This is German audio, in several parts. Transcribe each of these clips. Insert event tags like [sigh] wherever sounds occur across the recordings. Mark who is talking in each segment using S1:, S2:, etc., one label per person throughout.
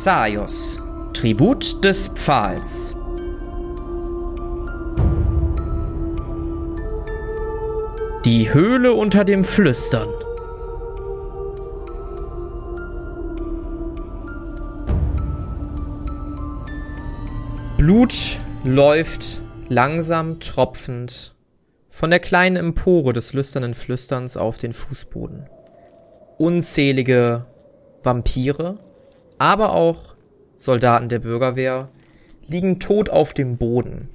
S1: Xaios, Tribut des Pfahls. Die Höhle unter dem Flüstern. Blut läuft langsam tropfend von der kleinen Empore des lüsternen Flüsterns auf den Fußboden. Unzählige Vampire, aber auch Soldaten der Bürgerwehr liegen tot auf dem Boden.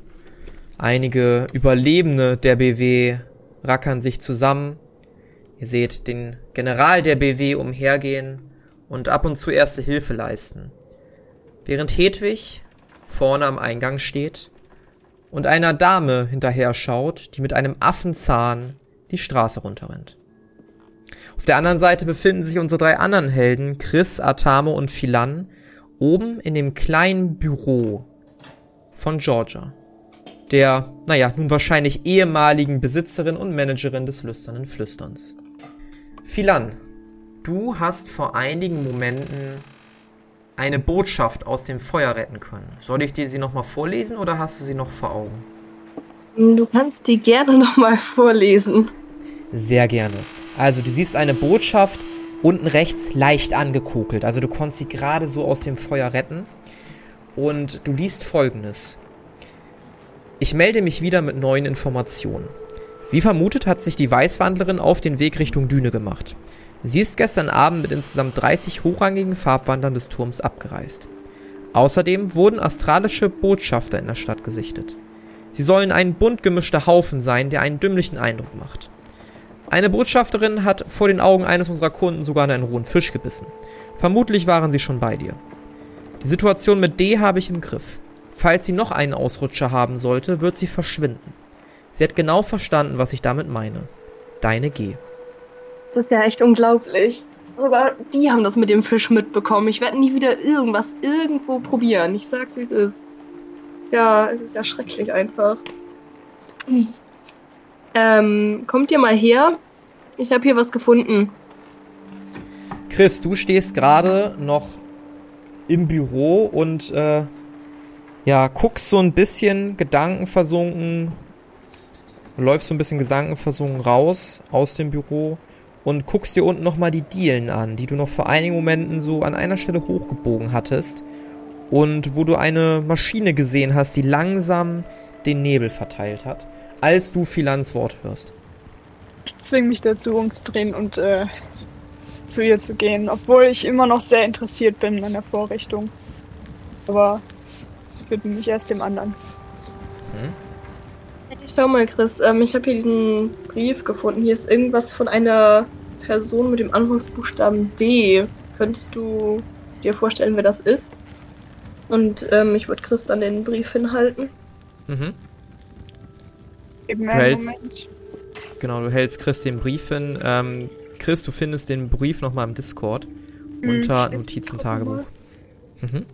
S1: Einige Überlebende der BW rackern sich zusammen. Ihr seht den General der BW umhergehen und ab und zu erste Hilfe leisten. Während Hedwig vorne am Eingang steht und einer Dame hinterher schaut, die mit einem Affenzahn die Straße runterrennt. Auf der anderen Seite befinden sich unsere drei anderen Helden, Chris, Atamo und Philan, oben in dem kleinen Büro von Georgia, der, naja, nun wahrscheinlich ehemaligen Besitzerin und Managerin des lüsternen Flüsterns. Philan, du hast vor einigen Momenten eine Botschaft aus dem Feuer retten können. Soll ich dir sie nochmal vorlesen oder hast du sie noch vor Augen?
S2: Du kannst die gerne nochmal vorlesen.
S1: Sehr gerne. Also du siehst eine Botschaft unten rechts leicht angekokelt. Also du konntest sie gerade so aus dem Feuer retten. Und du liest folgendes. Ich melde mich wieder mit neuen Informationen. Wie vermutet hat sich die Weißwandlerin auf den Weg Richtung Düne gemacht. Sie ist gestern Abend mit insgesamt 30 hochrangigen Farbwandern des Turms abgereist. Außerdem wurden astralische Botschafter in der Stadt gesichtet. Sie sollen ein bunt gemischter Haufen sein, der einen dümmlichen Eindruck macht. Eine Botschafterin hat vor den Augen eines unserer Kunden sogar in einen rohen Fisch gebissen. Vermutlich waren sie schon bei dir. Die Situation mit D habe ich im Griff. Falls sie noch einen Ausrutscher haben sollte, wird sie verschwinden. Sie hat genau verstanden, was ich damit meine. Deine G.
S2: Das ist ja echt unglaublich. Sogar die haben das mit dem Fisch mitbekommen. Ich werde nie wieder irgendwas irgendwo probieren. Ich sag's, wie es ist. Tja, es ist ja schrecklich einfach. Ähm, kommt ihr mal her? Ich habe hier was gefunden.
S1: Chris, du stehst gerade noch im Büro und äh, ja, guckst so ein bisschen gedankenversunken, läufst so ein bisschen gedankenversunken raus aus dem Büro und guckst dir unten nochmal die Dielen an, die du noch vor einigen Momenten so an einer Stelle hochgebogen hattest und wo du eine Maschine gesehen hast, die langsam den Nebel verteilt hat als du Philans Wort hörst.
S3: Ich zwinge mich dazu, umzudrehen und äh, zu ihr zu gehen, obwohl ich immer noch sehr interessiert bin an der Vorrichtung. Aber ich widme mich erst dem anderen. Hm?
S2: Schau mal, Chris, ähm, ich habe hier diesen Brief gefunden. Hier ist irgendwas von einer Person mit dem Anfangsbuchstaben D. Könntest du dir vorstellen, wer das ist? Und ähm, ich würde Chris dann den Brief hinhalten. Mhm.
S1: Eben du hältst, Moment. Genau, du hältst Chris den Brief hin. Ähm, Chris, du findest den Brief nochmal im Discord mhm, unter Notizentagebuch. Mhm.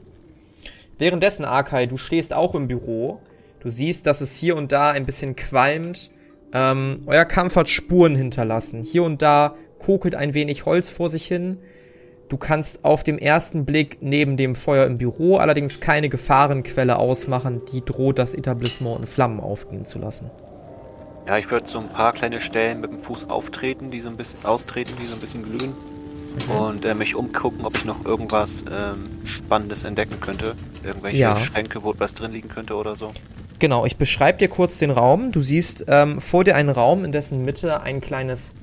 S1: Währenddessen, Arkai, du stehst auch im Büro. Du siehst, dass es hier und da ein bisschen qualmt. Ähm, euer Kampf hat Spuren hinterlassen. Hier und da kokelt ein wenig Holz vor sich hin. Du kannst auf dem ersten Blick neben dem Feuer im Büro allerdings keine Gefahrenquelle ausmachen, die droht, das Etablissement in Flammen aufgehen zu lassen.
S4: Ja, ich würde so ein paar kleine Stellen mit dem Fuß auftreten, die so ein bisschen austreten, die so ein bisschen glühen. Mhm. Und äh, mich umgucken, ob ich noch irgendwas ähm, Spannendes entdecken könnte. Irgendwelche ja. Schränke, wo was drin liegen könnte oder so.
S1: Genau, ich beschreibe dir kurz den Raum. Du siehst ähm, vor dir einen Raum, in dessen Mitte ein kleines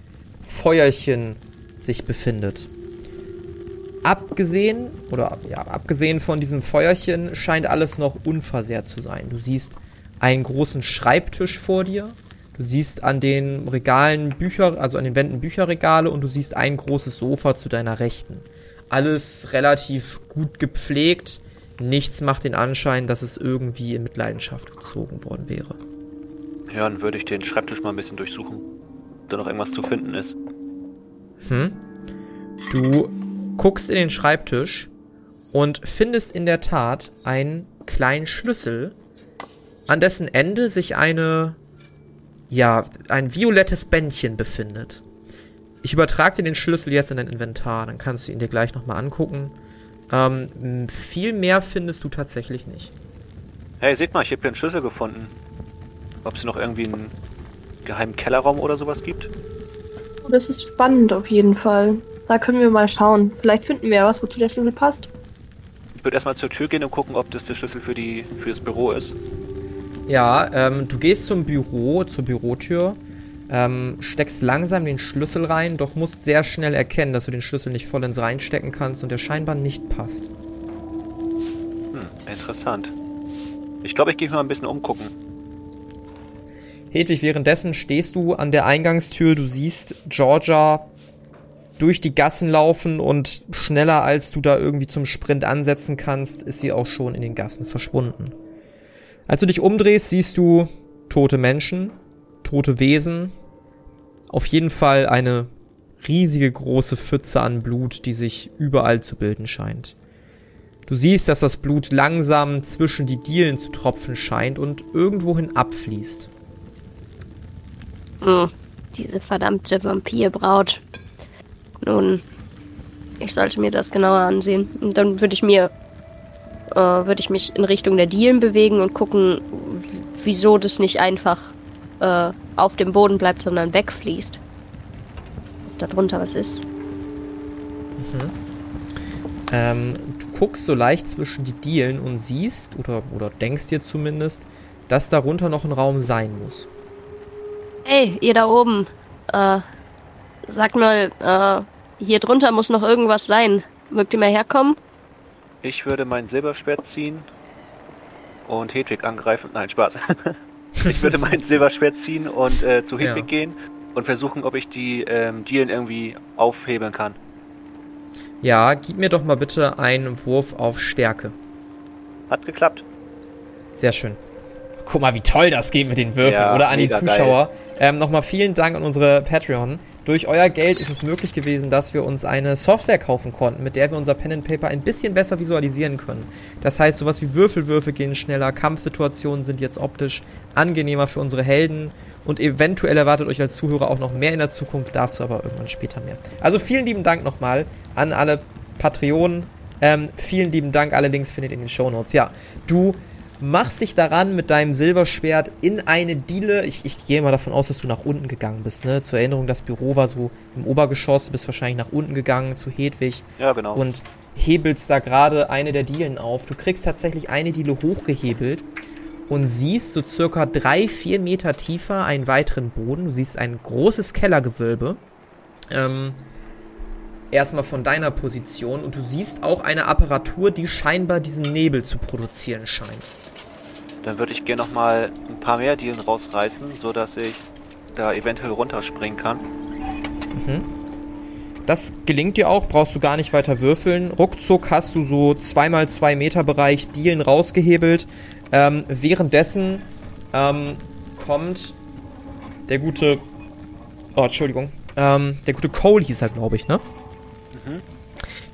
S1: Feuerchen sich befindet. Abgesehen, oder ja, abgesehen von diesem Feuerchen scheint alles noch unversehrt zu sein. Du siehst einen großen Schreibtisch vor dir, Du siehst an den Regalen Bücher, also an den Wänden Bücherregale und du siehst ein großes Sofa zu deiner Rechten. Alles relativ gut gepflegt. Nichts macht den Anschein, dass es irgendwie in Mitleidenschaft gezogen worden wäre.
S4: Ja, dann würde ich den Schreibtisch mal ein bisschen durchsuchen. Ob da noch irgendwas zu finden ist.
S1: Hm. Du guckst in den Schreibtisch und findest in der Tat einen kleinen Schlüssel, an dessen Ende sich eine ja, ein violettes Bändchen befindet. Ich übertrage dir den Schlüssel jetzt in dein Inventar, dann kannst du ihn dir gleich nochmal angucken. Ähm, viel mehr findest du tatsächlich nicht.
S4: Hey, seht mal, ich habe hier einen Schlüssel gefunden. Ob es noch irgendwie einen geheimen Kellerraum oder sowas gibt?
S2: Oh, das ist spannend auf jeden Fall. Da können wir mal schauen. Vielleicht finden wir ja was, wozu der Schlüssel passt.
S4: Ich würde erstmal zur Tür gehen und gucken, ob das der Schlüssel für, die, für das Büro ist.
S1: Ja, ähm, du gehst zum Büro, zur Bürotür, ähm, steckst langsam den Schlüssel rein, doch musst sehr schnell erkennen, dass du den Schlüssel nicht vollends reinstecken kannst und der scheinbar nicht passt.
S4: Hm, interessant. Ich glaube, ich gehe mal ein bisschen umgucken.
S1: Hedwig, währenddessen stehst du an der Eingangstür, du siehst Georgia durch die Gassen laufen und schneller als du da irgendwie zum Sprint ansetzen kannst, ist sie auch schon in den Gassen verschwunden. Als du dich umdrehst, siehst du tote Menschen, tote Wesen, auf jeden Fall eine riesige große Pfütze an Blut, die sich überall zu bilden scheint. Du siehst, dass das Blut langsam zwischen die Dielen zu tropfen scheint und irgendwohin abfließt.
S5: Hm, diese verdammte Vampirbraut. Nun, ich sollte mir das genauer ansehen. Und dann würde ich mir, äh, würde ich mich in Richtung der Dielen bewegen und gucken, wieso das nicht einfach äh, auf dem Boden bleibt, sondern wegfließt. Ob da drunter was ist.
S1: Mhm. Ähm, du guckst so leicht zwischen die Dielen und siehst, oder, oder denkst dir zumindest, dass darunter noch ein Raum sein muss.
S5: Hey, ihr da oben. Äh, sagt mal, äh, hier drunter muss noch irgendwas sein. Mögt ihr mal herkommen?
S4: Ich würde mein Silberschwert ziehen und Hedwig angreifen. Nein, Spaß. [laughs] ich würde mein Silberschwert ziehen und äh, zu Hedwig ja. gehen und versuchen, ob ich die ähm, Dielen irgendwie aufhebeln kann.
S1: Ja, gib mir doch mal bitte einen Wurf auf Stärke.
S4: Hat geklappt.
S1: Sehr schön. Guck mal, wie toll das geht mit den Würfeln. Ja, Oder an die Zuschauer. Ähm, Nochmal vielen Dank an unsere Patreon. Durch euer Geld ist es möglich gewesen, dass wir uns eine Software kaufen konnten, mit der wir unser Pen and Paper ein bisschen besser visualisieren können. Das heißt, sowas wie Würfelwürfe gehen schneller, Kampfsituationen sind jetzt optisch angenehmer für unsere Helden und eventuell erwartet euch als Zuhörer auch noch mehr in der Zukunft, dazu aber irgendwann später mehr. Also vielen lieben Dank nochmal an alle Patreonen. Ähm, vielen lieben Dank, alle Links findet ihr in den Show Notes. Ja, du machst dich daran mit deinem Silberschwert in eine Diele. Ich, ich gehe mal davon aus, dass du nach unten gegangen bist. Ne? Zur Erinnerung, das Büro war so im Obergeschoss. Du bist wahrscheinlich nach unten gegangen zu Hedwig.
S4: Ja, genau.
S1: Und hebelst da gerade eine der Dielen auf. Du kriegst tatsächlich eine Diele hochgehebelt und siehst so circa drei, vier Meter tiefer einen weiteren Boden. Du siehst ein großes Kellergewölbe. Ähm, erstmal von deiner Position und du siehst auch eine Apparatur, die scheinbar diesen Nebel zu produzieren scheint.
S4: Dann würde ich gerne noch mal ein paar mehr Dielen rausreißen, so dass ich da eventuell runterspringen kann.
S1: Mhm. Das gelingt dir auch, brauchst du gar nicht weiter würfeln. Ruckzuck hast du so 2x2 Meter Bereich Dielen rausgehebelt. Ähm, währenddessen ähm, kommt der gute. Oh, Entschuldigung. Ähm, der gute Cole hieß er, glaube ich, ne? Mhm.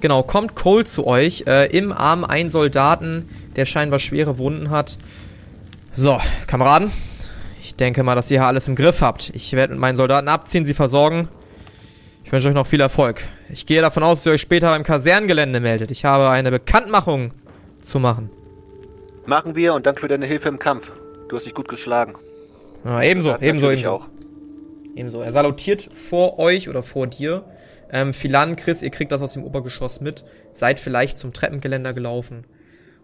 S1: Genau, kommt Cole zu euch. Äh, Im Arm ein Soldaten, der scheinbar schwere Wunden hat. So, Kameraden. Ich denke mal, dass ihr hier alles im Griff habt. Ich werde mit meinen Soldaten abziehen, sie versorgen. Ich wünsche euch noch viel Erfolg. Ich gehe davon aus, dass ihr euch später beim Kaserngelände meldet. Ich habe eine Bekanntmachung zu machen.
S4: Machen wir und danke für deine Hilfe im Kampf. Du hast dich gut geschlagen.
S1: Ja, ebenso, ebenso, ebenso. Auch. Ebenso. Er salutiert vor euch oder vor dir. Ähm, Philan, Chris, ihr kriegt das aus dem Obergeschoss mit. Seid vielleicht zum Treppengeländer gelaufen.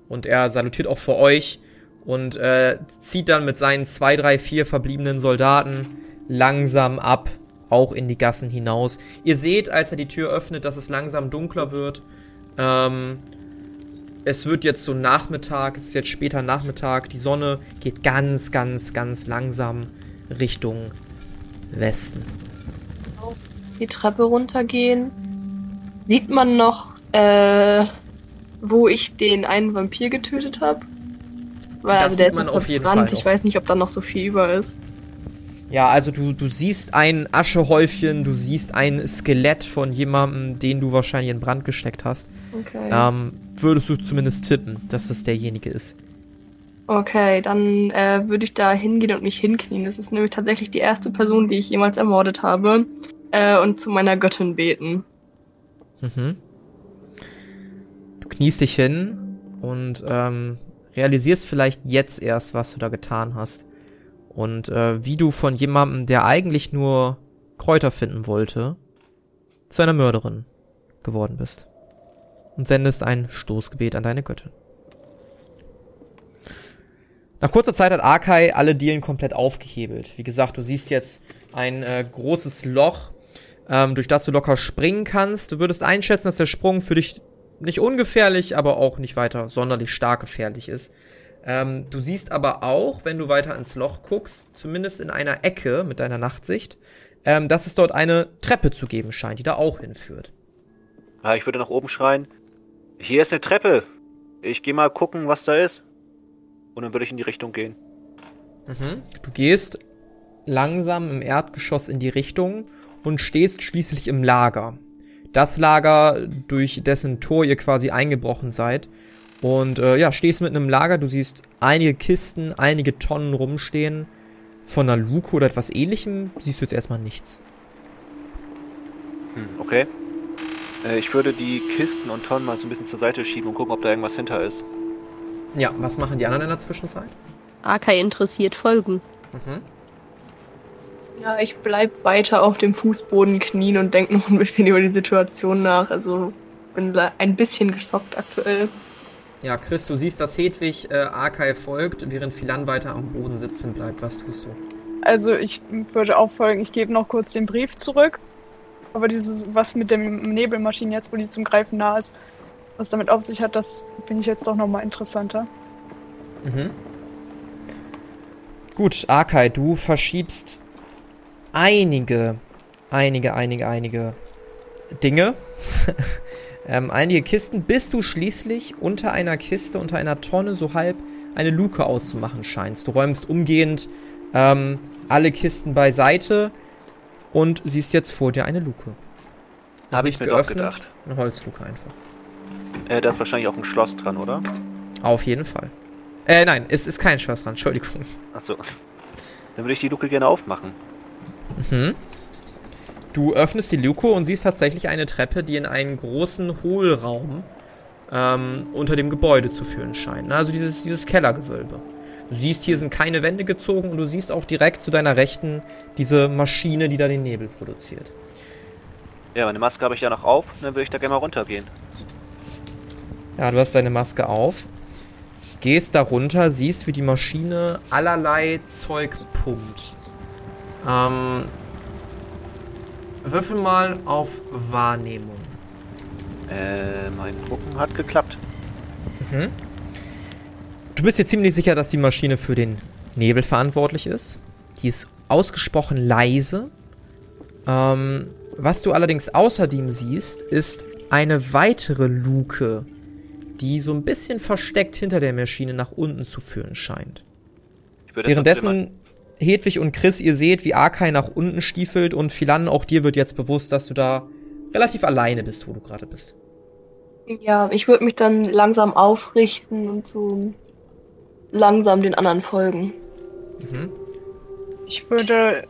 S1: Und er salutiert auch vor euch und äh, zieht dann mit seinen zwei, drei, vier verbliebenen Soldaten langsam ab, auch in die Gassen hinaus. Ihr seht, als er die Tür öffnet, dass es langsam dunkler wird. Ähm, es wird jetzt so Nachmittag, es ist jetzt später Nachmittag, die Sonne geht ganz, ganz, ganz langsam Richtung Westen.
S2: Die Treppe runtergehen. Sieht man noch, äh, wo ich den einen Vampir getötet habe? Weil
S1: das
S2: also der
S1: sieht man auf jeden Fall.
S2: Ich weiß nicht, ob da noch so viel über ist.
S1: Ja, also du, du siehst ein Aschehäufchen, du siehst ein Skelett von jemandem, den du wahrscheinlich in Brand gesteckt hast.
S2: Okay.
S1: Ähm, würdest du zumindest tippen, dass das derjenige ist.
S2: Okay, dann äh, würde ich da hingehen und mich hinknien. Das ist nämlich tatsächlich die erste Person, die ich jemals ermordet habe. Äh, und zu meiner Göttin beten.
S1: Mhm. Du kniest dich hin und ähm, realisierst vielleicht jetzt erst, was du da getan hast. Und äh, wie du von jemandem, der eigentlich nur Kräuter finden wollte, zu einer Mörderin geworden bist. Und sendest ein Stoßgebet an deine Göttin. Nach kurzer Zeit hat Arkai alle Dielen komplett aufgehebelt. Wie gesagt, du siehst jetzt ein äh, großes Loch, ähm, durch das du locker springen kannst. Du würdest einschätzen, dass der Sprung für dich nicht ungefährlich, aber auch nicht weiter sonderlich stark gefährlich ist. Ähm, du siehst aber auch, wenn du weiter ins Loch guckst, zumindest in einer Ecke mit deiner Nachtsicht, ähm, dass es dort eine Treppe zu geben scheint, die da auch hinführt.
S4: Ja, ich würde nach oben schreien. Hier ist eine Treppe. Ich gehe mal gucken, was da ist. Und dann würde ich in die Richtung gehen.
S1: Mhm. Du gehst langsam im Erdgeschoss in die Richtung und stehst schließlich im Lager. Das Lager, durch dessen Tor ihr quasi eingebrochen seid. Und äh, ja, stehst mit einem Lager, du siehst einige Kisten, einige Tonnen rumstehen. Von einer Luke oder etwas ähnlichem siehst du jetzt erstmal nichts.
S4: Hm, okay. Äh, ich würde die Kisten und Tonnen mal so ein bisschen zur Seite schieben und gucken, ob da irgendwas hinter ist.
S1: Ja, was machen die anderen in der Zwischenzeit?
S5: Akai interessiert folgen.
S1: Mhm.
S2: Ja, ich bleib weiter auf dem Fußboden knien und denk noch ein bisschen über die Situation nach. Also bin ein bisschen geschockt aktuell.
S1: Ja, Chris, du siehst, dass Hedwig äh, Arkai folgt, während Philan weiter am Boden sitzen bleibt. Was tust du?
S3: Also ich würde auch folgen, ich gebe noch kurz den Brief zurück. Aber dieses, was mit dem Nebelmaschinen jetzt, wo die zum Greifen nah ist, was damit auf sich hat, das finde ich jetzt doch nochmal interessanter.
S1: Mhm. Gut, Arkai, du verschiebst einige, einige, einige, einige Dinge. [laughs] ähm, einige Kisten, bis du schließlich unter einer Kiste, unter einer Tonne so halb eine Luke auszumachen scheinst. Du räumst umgehend ähm, alle Kisten beiseite und siehst jetzt vor dir eine Luke.
S4: Habe ich mir doch gedacht.
S1: Eine Holzluke einfach.
S4: Äh, da ist wahrscheinlich auch ein Schloss dran, oder?
S1: Auf jeden Fall. Äh, nein, es ist kein Schloss dran, Entschuldigung.
S4: Achso. Dann würde ich die Luke gerne aufmachen.
S1: Mhm. Du öffnest die Luke und siehst tatsächlich eine Treppe, die in einen großen Hohlraum ähm, unter dem Gebäude zu führen scheint. Also dieses, dieses Kellergewölbe. Du siehst, hier sind keine Wände gezogen und du siehst auch direkt zu deiner Rechten diese Maschine, die da den Nebel produziert.
S4: Ja, meine Maske habe ich ja noch auf, dann würde ich da gerne mal runtergehen.
S1: Ja, du hast deine Maske auf, gehst da runter, siehst, wie die Maschine allerlei Zeug pumpt. Ähm, würfel mal auf Wahrnehmung.
S4: Äh, mein Drucken hat geklappt.
S1: Mhm. Du bist dir ziemlich sicher, dass die Maschine für den Nebel verantwortlich ist. Die ist ausgesprochen leise. Ähm, was du allerdings außerdem siehst, ist eine weitere Luke, die so ein bisschen versteckt hinter der Maschine nach unten zu führen scheint. Währenddessen Hedwig und Chris, ihr seht, wie Arkai nach unten stiefelt und Philan, auch dir wird jetzt bewusst, dass du da relativ alleine bist, wo du gerade bist.
S2: Ja, ich würde mich dann langsam aufrichten und so langsam den anderen folgen.
S3: Mhm. Ich würde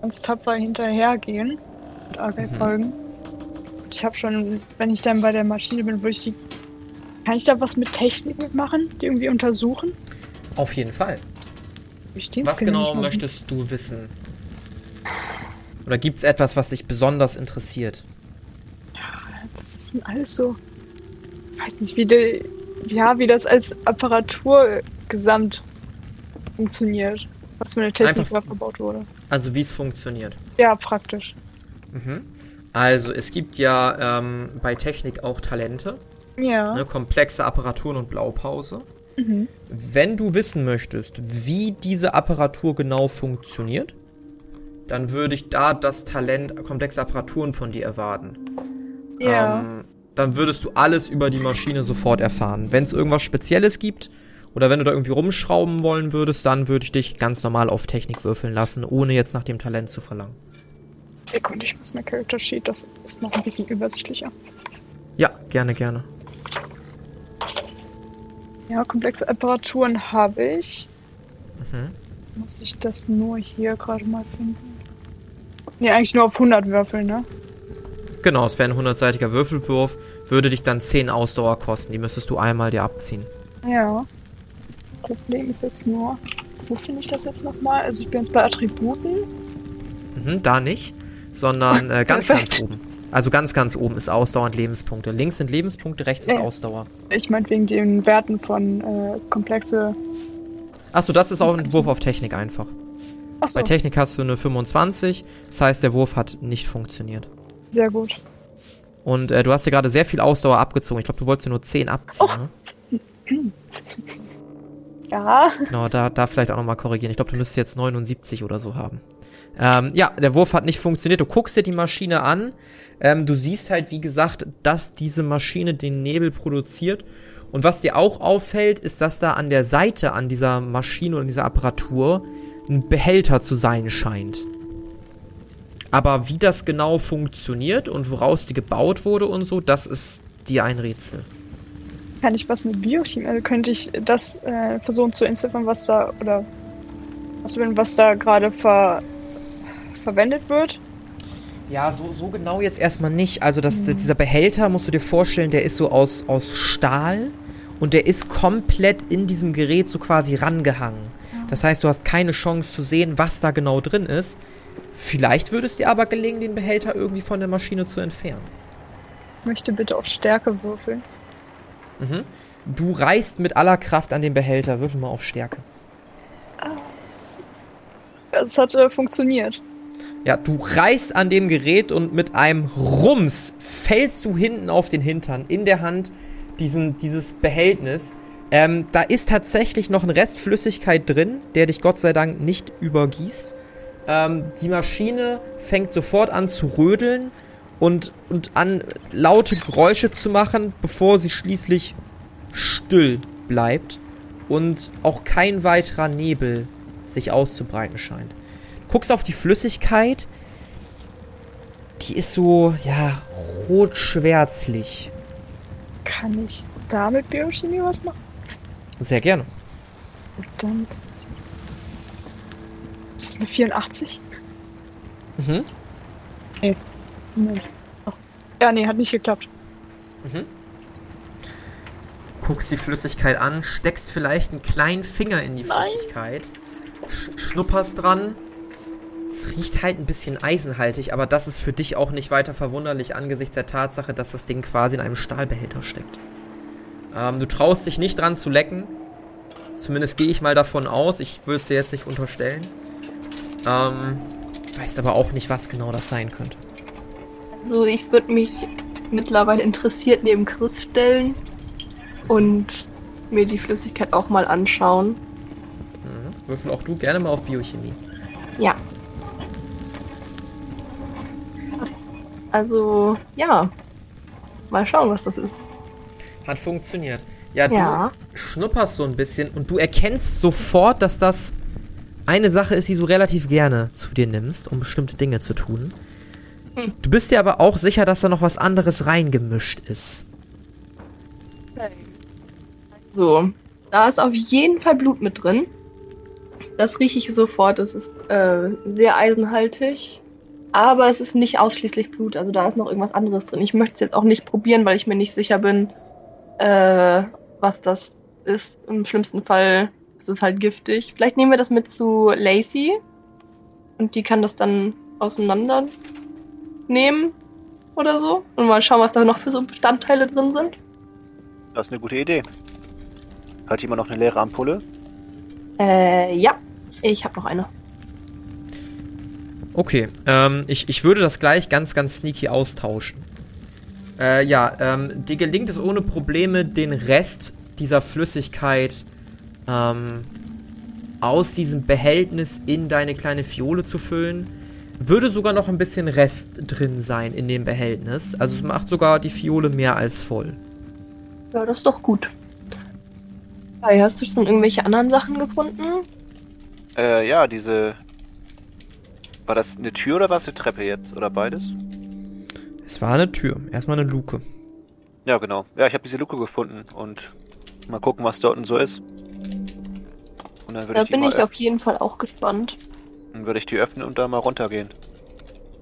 S3: ganz tapfer hinterhergehen und Arkai mhm. folgen. Ich habe schon, wenn ich dann bei der Maschine bin, würde ich die. Kann ich da was mit Technik mitmachen? Die irgendwie untersuchen?
S1: Auf jeden Fall. Was genau möchtest du wissen? Oder gibt es etwas, was dich besonders interessiert?
S3: Ja, das ist alles so. Ich weiß nicht, wie, de, ja, wie das als Apparatur gesamt funktioniert. Was für eine Technik Einfach, verbaut wurde.
S1: Also wie es funktioniert.
S3: Ja, praktisch.
S1: Mhm. Also es gibt ja ähm, bei Technik auch Talente.
S3: Ja.
S1: Ne, komplexe Apparaturen und Blaupause. Mhm. Wenn du wissen möchtest, wie diese Apparatur genau funktioniert, dann würde ich da das Talent komplexe Apparaturen von dir erwarten.
S3: Ja. Ähm,
S1: dann würdest du alles über die Maschine sofort erfahren. Wenn es irgendwas Spezielles gibt oder wenn du da irgendwie rumschrauben wollen würdest, dann würde ich dich ganz normal auf Technik würfeln lassen, ohne jetzt nach dem Talent zu verlangen.
S3: Sekunde, ich muss mein Character Sheet, das ist noch ein bisschen übersichtlicher.
S1: Ja, gerne, gerne.
S3: Ja, komplexe Apparaturen habe ich. Mhm. Muss ich das nur hier gerade mal finden? Ne, eigentlich nur auf 100 Würfeln, ne?
S1: Genau, es wäre ein 100-seitiger Würfelwurf. würde dich dann 10 Ausdauer kosten. Die müsstest du einmal dir abziehen.
S3: Ja. Problem ist jetzt nur, wo finde ich das jetzt nochmal? Also ich bin jetzt bei Attributen.
S1: Mhm, da nicht, sondern äh, ganz, [laughs] ganz oben. Also ganz, ganz oben ist Ausdauer und Lebenspunkte. Links sind Lebenspunkte, rechts ist. Ausdauer.
S3: Ich meine wegen den Werten von äh, komplexe.
S1: Achso, das ist auch ein Wurf auf Technik einfach.
S3: Achso,
S1: Bei Technik hast du eine 25, das heißt, der Wurf hat nicht funktioniert.
S3: sehr gut.
S1: Und äh, du hast dir gerade sehr viel Ausdauer abgezogen. Ich glaube, du wolltest dir nur 10 abziehen, ne? [laughs]
S3: Ja.
S1: Genau, da, da vielleicht auch nochmal korrigieren. Ich glaube, du müsstest jetzt 79 oder so haben. Ähm, ja, der Wurf hat nicht funktioniert. Du guckst dir die Maschine an. Ähm, du siehst halt, wie gesagt, dass diese Maschine den Nebel produziert. Und was dir auch auffällt, ist, dass da an der Seite an dieser Maschine und dieser Apparatur ein Behälter zu sein scheint. Aber wie das genau funktioniert und woraus die gebaut wurde und so, das ist dir ein Rätsel.
S3: Kann ich was mit Biochemie? Also könnte ich das äh, versuchen zu entziffern, was da oder was, da gerade ver, verwendet wird?
S1: Ja, so, so genau jetzt erstmal nicht. Also das, dieser Behälter, musst du dir vorstellen, der ist so aus, aus Stahl und der ist komplett in diesem Gerät so quasi rangehangen. Das heißt, du hast keine Chance zu sehen, was da genau drin ist. Vielleicht würde es dir aber gelingen, den Behälter irgendwie von der Maschine zu entfernen.
S3: Ich möchte bitte auf Stärke würfeln.
S1: Mhm. Du reißt mit aller Kraft an den Behälter. Würfel mal auf Stärke.
S3: Es hat äh, funktioniert.
S1: Ja, du reißt an dem Gerät und mit einem Rums fällst du hinten auf den Hintern in der Hand diesen, dieses Behältnis. Ähm, da ist tatsächlich noch ein Rest Flüssigkeit drin, der dich Gott sei Dank nicht übergießt. Ähm, die Maschine fängt sofort an zu rödeln und, und an laute Geräusche zu machen, bevor sie schließlich still bleibt und auch kein weiterer Nebel sich auszubreiten scheint. Guckst auf die Flüssigkeit, die ist so, ja, rot-schwärzlich.
S3: Kann ich da mit Biochemie was machen?
S1: Sehr gerne.
S3: Und dann ist es. Ist das eine 84?
S1: Mhm.
S3: Moment. Oh. Ja, nee, hat nicht geklappt.
S1: Guckst die Flüssigkeit an, steckst vielleicht einen kleinen Finger in die. Flüssigkeit, sch schnupperst dran. Es riecht halt ein bisschen eisenhaltig, aber das ist für dich auch nicht weiter verwunderlich angesichts der Tatsache, dass das Ding quasi in einem Stahlbehälter steckt. Ähm, du traust dich nicht dran zu lecken. Zumindest gehe ich mal davon aus. Ich würde es dir jetzt nicht unterstellen. Ähm, weißt aber auch nicht, was genau das sein könnte.
S2: Also ich würde mich mittlerweile interessiert neben Chris stellen und mir die Flüssigkeit auch mal anschauen.
S1: Mhm. Würfel auch du gerne mal auf Biochemie.
S2: Ja. Also, ja. Mal schauen, was das ist.
S1: Hat funktioniert. Ja, du
S2: Ja.
S1: schnupperst so ein bisschen und du erkennst sofort, dass das eine Sache ist, die du relativ gerne zu dir nimmst, um bestimmte Dinge zu tun.
S2: Hm.
S1: Du bist dir aber auch sicher, dass da noch was anderes reingemischt ist.
S2: So, da ist auf jeden Fall Blut mit drin. Das rieche ich sofort. Das ist äh, sehr eisenhaltig. Aber es ist nicht ausschließlich Blut. Also da ist noch irgendwas anderes drin. Ich möchte es jetzt auch nicht probieren, weil ich mir nicht sicher bin, äh, was das ist. Im schlimmsten Fall ist es halt giftig. Vielleicht nehmen wir das mit zu Lacey. Und die kann das dann auseinander nehmen oder so. Und mal schauen, was da noch für so Bestandteile drin sind.
S4: Das ist eine gute Idee. Hat jemand noch eine leere Ampulle?
S2: Äh, ja. Ich habe noch eine.
S1: Okay, ähm, ich, ich würde das gleich ganz, ganz sneaky austauschen. Äh, ja, ähm, dir gelingt es ohne Probleme, den Rest dieser Flüssigkeit ähm, aus diesem Behältnis in deine kleine Fiole zu füllen. Würde sogar noch ein bisschen Rest drin sein in dem Behältnis. Also es macht sogar die Fiole mehr als voll.
S2: Ja, das ist doch gut. Hey, hast du schon irgendwelche anderen Sachen gefunden?
S4: Äh, ja, diese. War das eine Tür oder war es eine Treppe jetzt? Oder beides?
S1: Es war eine Tür, erstmal eine Luke.
S4: Ja, genau. Ja, ich habe diese Luke gefunden und mal gucken, was dort so ist. Und dann würde
S2: Da
S4: ich, die
S2: bin ich auf jeden Fall auch gespannt.
S4: Dann würde ich die öffnen und da mal runtergehen.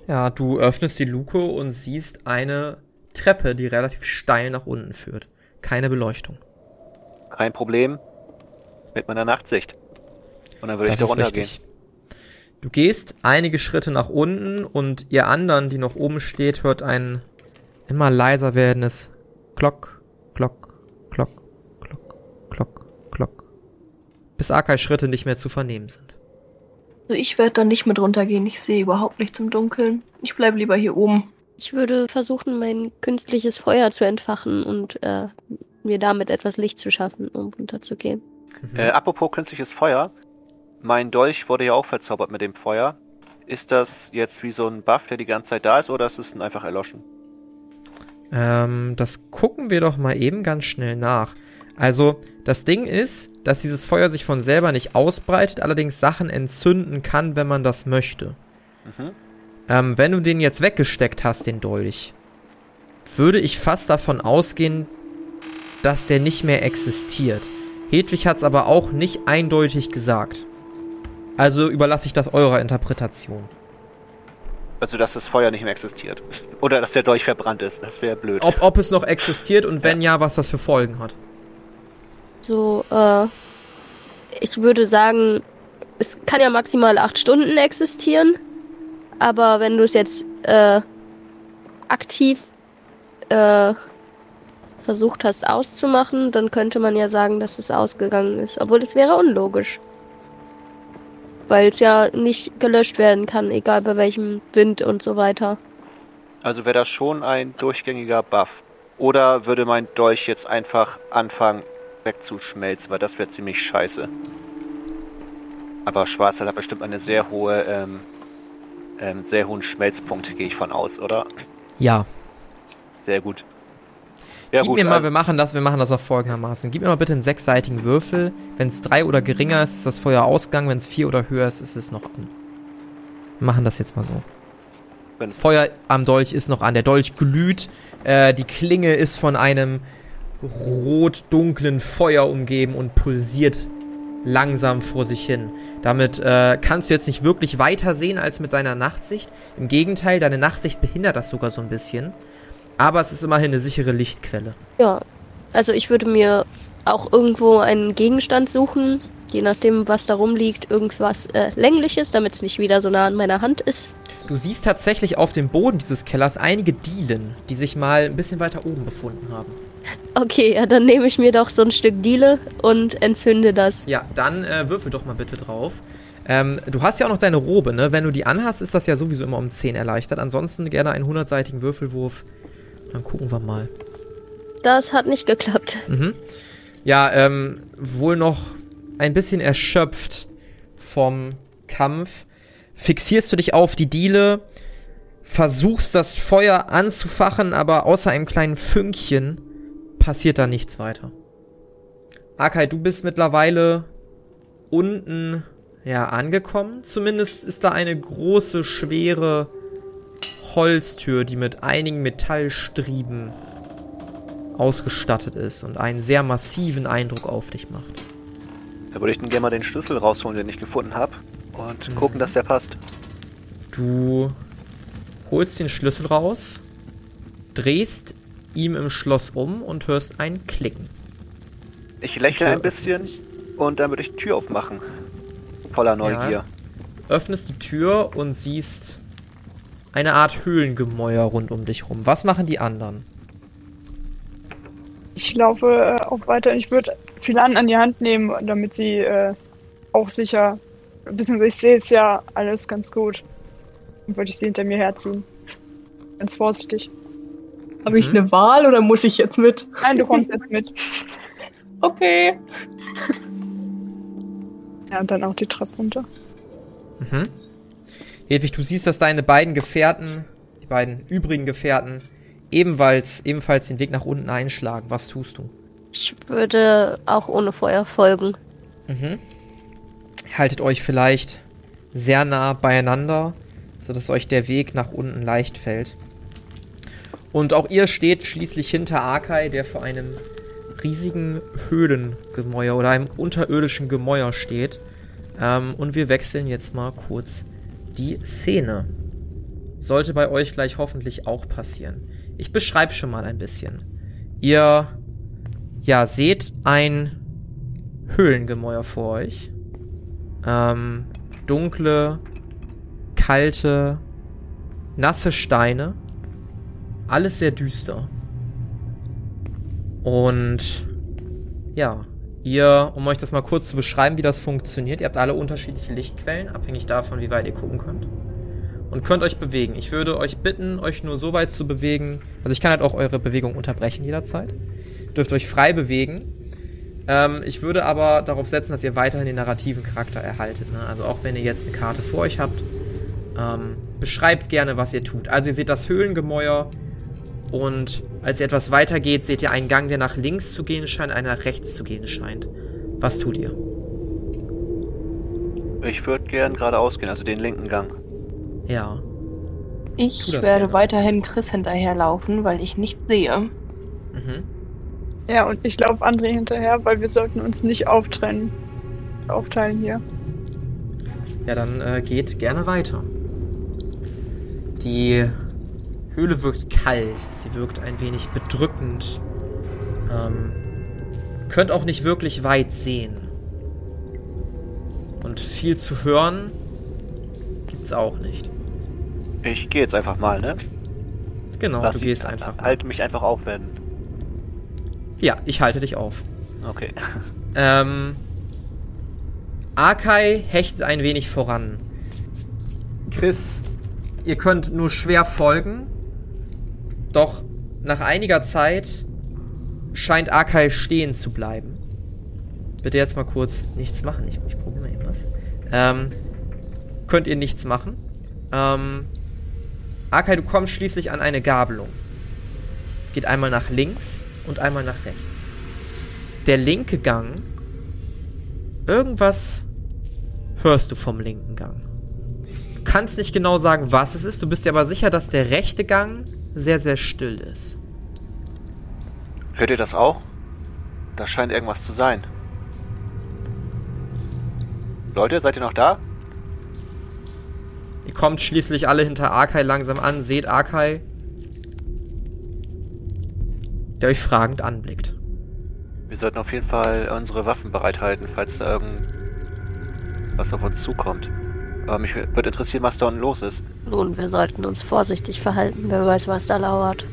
S1: Ja, du öffnest die Luke und siehst eine Treppe, die relativ steil nach unten führt. Keine Beleuchtung.
S4: Kein Problem. Mit meiner Nachtsicht. Und dann würde ich da runtergehen.
S1: Du gehst einige Schritte nach unten und ihr anderen, die noch oben steht, hört ein immer leiser werdendes Klock, Klock, Klock, Klock, Klock, Klock. Bis Akai Schritte nicht mehr zu vernehmen sind.
S2: Also ich werde dann nicht mit runtergehen. Ich sehe überhaupt nichts im Dunkeln. Ich bleibe lieber hier oben.
S5: Ich würde versuchen, mein künstliches Feuer zu entfachen und äh, mir damit etwas Licht zu schaffen, um runterzugehen.
S4: Mhm. Äh, apropos künstliches Feuer. Mein Dolch wurde ja auch verzaubert mit dem Feuer. Ist das jetzt wie so ein Buff, der die ganze Zeit da ist, oder ist es einfach erloschen?
S1: Ähm, das gucken wir doch mal eben ganz schnell nach. Also, das Ding ist, dass dieses Feuer sich von selber nicht ausbreitet, allerdings Sachen entzünden kann, wenn man das möchte. Mhm. Ähm, wenn du den jetzt weggesteckt hast, den Dolch, würde ich fast davon ausgehen, dass der nicht mehr existiert. Hedwig hat es aber auch nicht eindeutig gesagt. Also überlasse ich das eurer Interpretation.
S4: Also, dass das Feuer nicht mehr existiert. Oder dass der Dolch verbrannt ist. Das wäre blöd.
S1: Ob, ob es noch existiert und wenn ja. ja, was das für Folgen hat.
S5: So, äh, ich würde sagen, es kann ja maximal acht Stunden existieren. Aber wenn du es jetzt äh, aktiv äh, versucht hast auszumachen, dann könnte man ja sagen, dass es ausgegangen ist. Obwohl es wäre unlogisch. Weil es ja nicht gelöscht werden kann, egal bei welchem Wind und so weiter.
S4: Also wäre das schon ein durchgängiger Buff. Oder würde mein Dolch jetzt einfach anfangen wegzuschmelzen, weil das wäre ziemlich scheiße. Aber Schwarzheit hat bestimmt eine sehr hohe ähm, ähm, sehr hohen Schmelzpunkt, gehe ich von aus, oder?
S1: Ja.
S4: Sehr gut.
S1: Ja, Gib gut, mir mal, also wir machen das, wir machen das auf folgendermaßen. Gib mir mal bitte einen sechsseitigen Würfel. Wenn es drei oder geringer ist, ist das Feuer ausgegangen. Wenn es vier oder höher ist, ist es noch an. Wir machen das jetzt mal so. Das Feuer am Dolch ist noch an. Der Dolch glüht. Äh, die Klinge ist von einem rot-dunklen Feuer umgeben und pulsiert langsam vor sich hin. Damit äh, kannst du jetzt nicht wirklich weiter sehen als mit deiner Nachtsicht. Im Gegenteil, deine Nachtsicht behindert das sogar so ein bisschen. Aber es ist immerhin eine sichere Lichtquelle.
S5: Ja, also ich würde mir auch irgendwo einen Gegenstand suchen, je nachdem, was da rumliegt, irgendwas äh, längliches, damit es nicht wieder so nah an meiner Hand ist.
S1: Du siehst tatsächlich auf dem Boden dieses Kellers einige Dielen, die sich mal ein bisschen weiter oben befunden haben. [laughs]
S5: Okay, ja, dann nehme ich mir doch so ein Stück Diele und entzünde das.
S1: Ja, dann äh, würfel doch mal bitte drauf. Ähm, du hast ja auch noch deine Robe, ne? Wenn du die anhast, ist das ja sowieso immer um 10 erleichtert. Ansonsten gerne einen 100-seitigen Würfelwurf. Dann gucken wir mal.
S5: Das hat nicht geklappt.
S1: Mhm. Ja, ähm, wohl noch ein bisschen erschöpft vom Kampf. Fixierst du dich auf die Diele, versuchst das Feuer anzufachen, aber außer einem kleinen Fünkchen passiert da nichts weiter. Akai, du bist mittlerweile unten ja angekommen. Zumindest ist da eine große, schwere Holztür, die mit einigen Metallstrieben ausgestattet ist und einen sehr massiven Eindruck auf dich macht.
S4: Da würde ich dann gerne mal den Schlüssel rausholen, den ich gefunden habe und mhm. gucken, dass der passt.
S1: Du holst den Schlüssel raus, drehst ihm im Schloss um und hörst ein Klicken.
S4: Ich lächle ein bisschen und dann würde ich die Tür aufmachen. Voller Neugier. Ja,
S1: öffnest die Tür und siehst eine Art Höhlengemäuer rund um dich rum. Was machen die anderen?
S3: Ich laufe äh, auch weiter. Ich würde Philan an die Hand nehmen, damit sie äh, auch sicher. Beziehungsweise ich sehe es ja alles ganz gut. Dann würde ich sie hinter mir herziehen. Ganz vorsichtig.
S2: Habe ich mhm. eine Wahl oder muss ich jetzt mit?
S3: Nein, du kommst jetzt mit. [laughs]
S2: okay.
S3: Ja, und dann auch die Treppe runter.
S1: Mhm. Hedwig, du siehst, dass deine beiden Gefährten, die beiden übrigen Gefährten, ebenfalls, ebenfalls den Weg nach unten einschlagen. Was tust du?
S5: Ich würde auch ohne Feuer folgen.
S1: Mhm. Haltet euch vielleicht sehr nah beieinander, sodass euch der Weg nach unten leicht fällt. Und auch ihr steht schließlich hinter Akai, der vor einem riesigen Höhlengemäuer oder einem unterirdischen Gemäuer steht. Ähm, und wir wechseln jetzt mal kurz die Szene. Sollte bei euch gleich hoffentlich auch passieren. ich beschreibe schon mal ein bisschen. Ihr, ja, seht ein Höhlengemäuer vor euch. Ähm, dunkle, kalte, nasse Steine. Alles sehr düster. Und ja, ihr, um euch das mal kurz zu beschreiben, wie das funktioniert, ihr habt alle unterschiedliche Lichtquellen, abhängig davon, wie weit ihr gucken könnt. Und könnt euch bewegen. Ich würde euch bitten, euch nur so weit zu bewegen. Also ich kann halt auch eure Bewegung unterbrechen jederzeit. Dürft euch frei bewegen. Ähm, ich würde aber darauf setzen, dass ihr weiterhin den narrativen Charakter erhaltet. Ne? Also auch wenn ihr jetzt eine Karte vor euch habt, ähm, beschreibt gerne, was ihr tut. Also ihr seht das Höhlengemäuer und als ihr etwas weiter geht, seht ihr einen Gang, der nach links zu gehen scheint, einer nach rechts zu gehen scheint. Was tut ihr?
S4: Ich würde gern geradeaus gehen, also den linken Gang.
S1: Ja.
S2: Ich werde
S1: gerne.
S2: weiterhin Chris hinterherlaufen, weil ich nicht sehe.
S1: Mhm.
S3: Ja, und ich laufe André hinterher, weil wir sollten uns nicht auftrennen. Aufteilen hier.
S1: Ja, dann äh, geht gerne weiter. Die Höhle wirkt kalt, sie wirkt ein wenig bedrückend. Ähm, könnt auch nicht wirklich weit sehen. Und viel zu hören gibt's auch nicht.
S4: Ich gehe jetzt einfach mal, ne?
S1: Genau,
S4: Lass
S1: du gehst einfach. mal.
S4: Halte mich einfach aufwenden.
S1: Ja, ich halte dich auf.
S4: Okay. [laughs]
S1: Ähm, Arkai hechtet ein wenig voran. Chris, ihr könnt nur schwer folgen. Doch nach einiger Zeit scheint Arkai stehen zu bleiben. Bitte jetzt mal kurz nichts machen. Ich, ich probiere mal eben was. Ähm, könnt ihr nichts machen. Ähm, Arkai, du kommst schließlich an eine Gabelung. Es geht einmal nach links und einmal nach rechts. Der linke Gang. Irgendwas hörst du vom linken Gang. Du kannst nicht genau sagen, was es ist. Du bist dir aber sicher, dass der rechte Gang sehr, sehr still ist.
S4: Hört ihr das auch? Da scheint irgendwas zu sein. Leute, seid ihr noch da?
S1: Ihr kommt schließlich alle hinter Arkai langsam an, seht Arkai, der euch fragend anblickt.
S4: Wir sollten auf jeden Fall unsere Waffen bereithalten, falls da irgendwas auf uns zukommt. Aber mich würde interessieren, was da unten los ist.
S5: Nun, wir sollten uns vorsichtig verhalten. Wer weiß, was da lauert.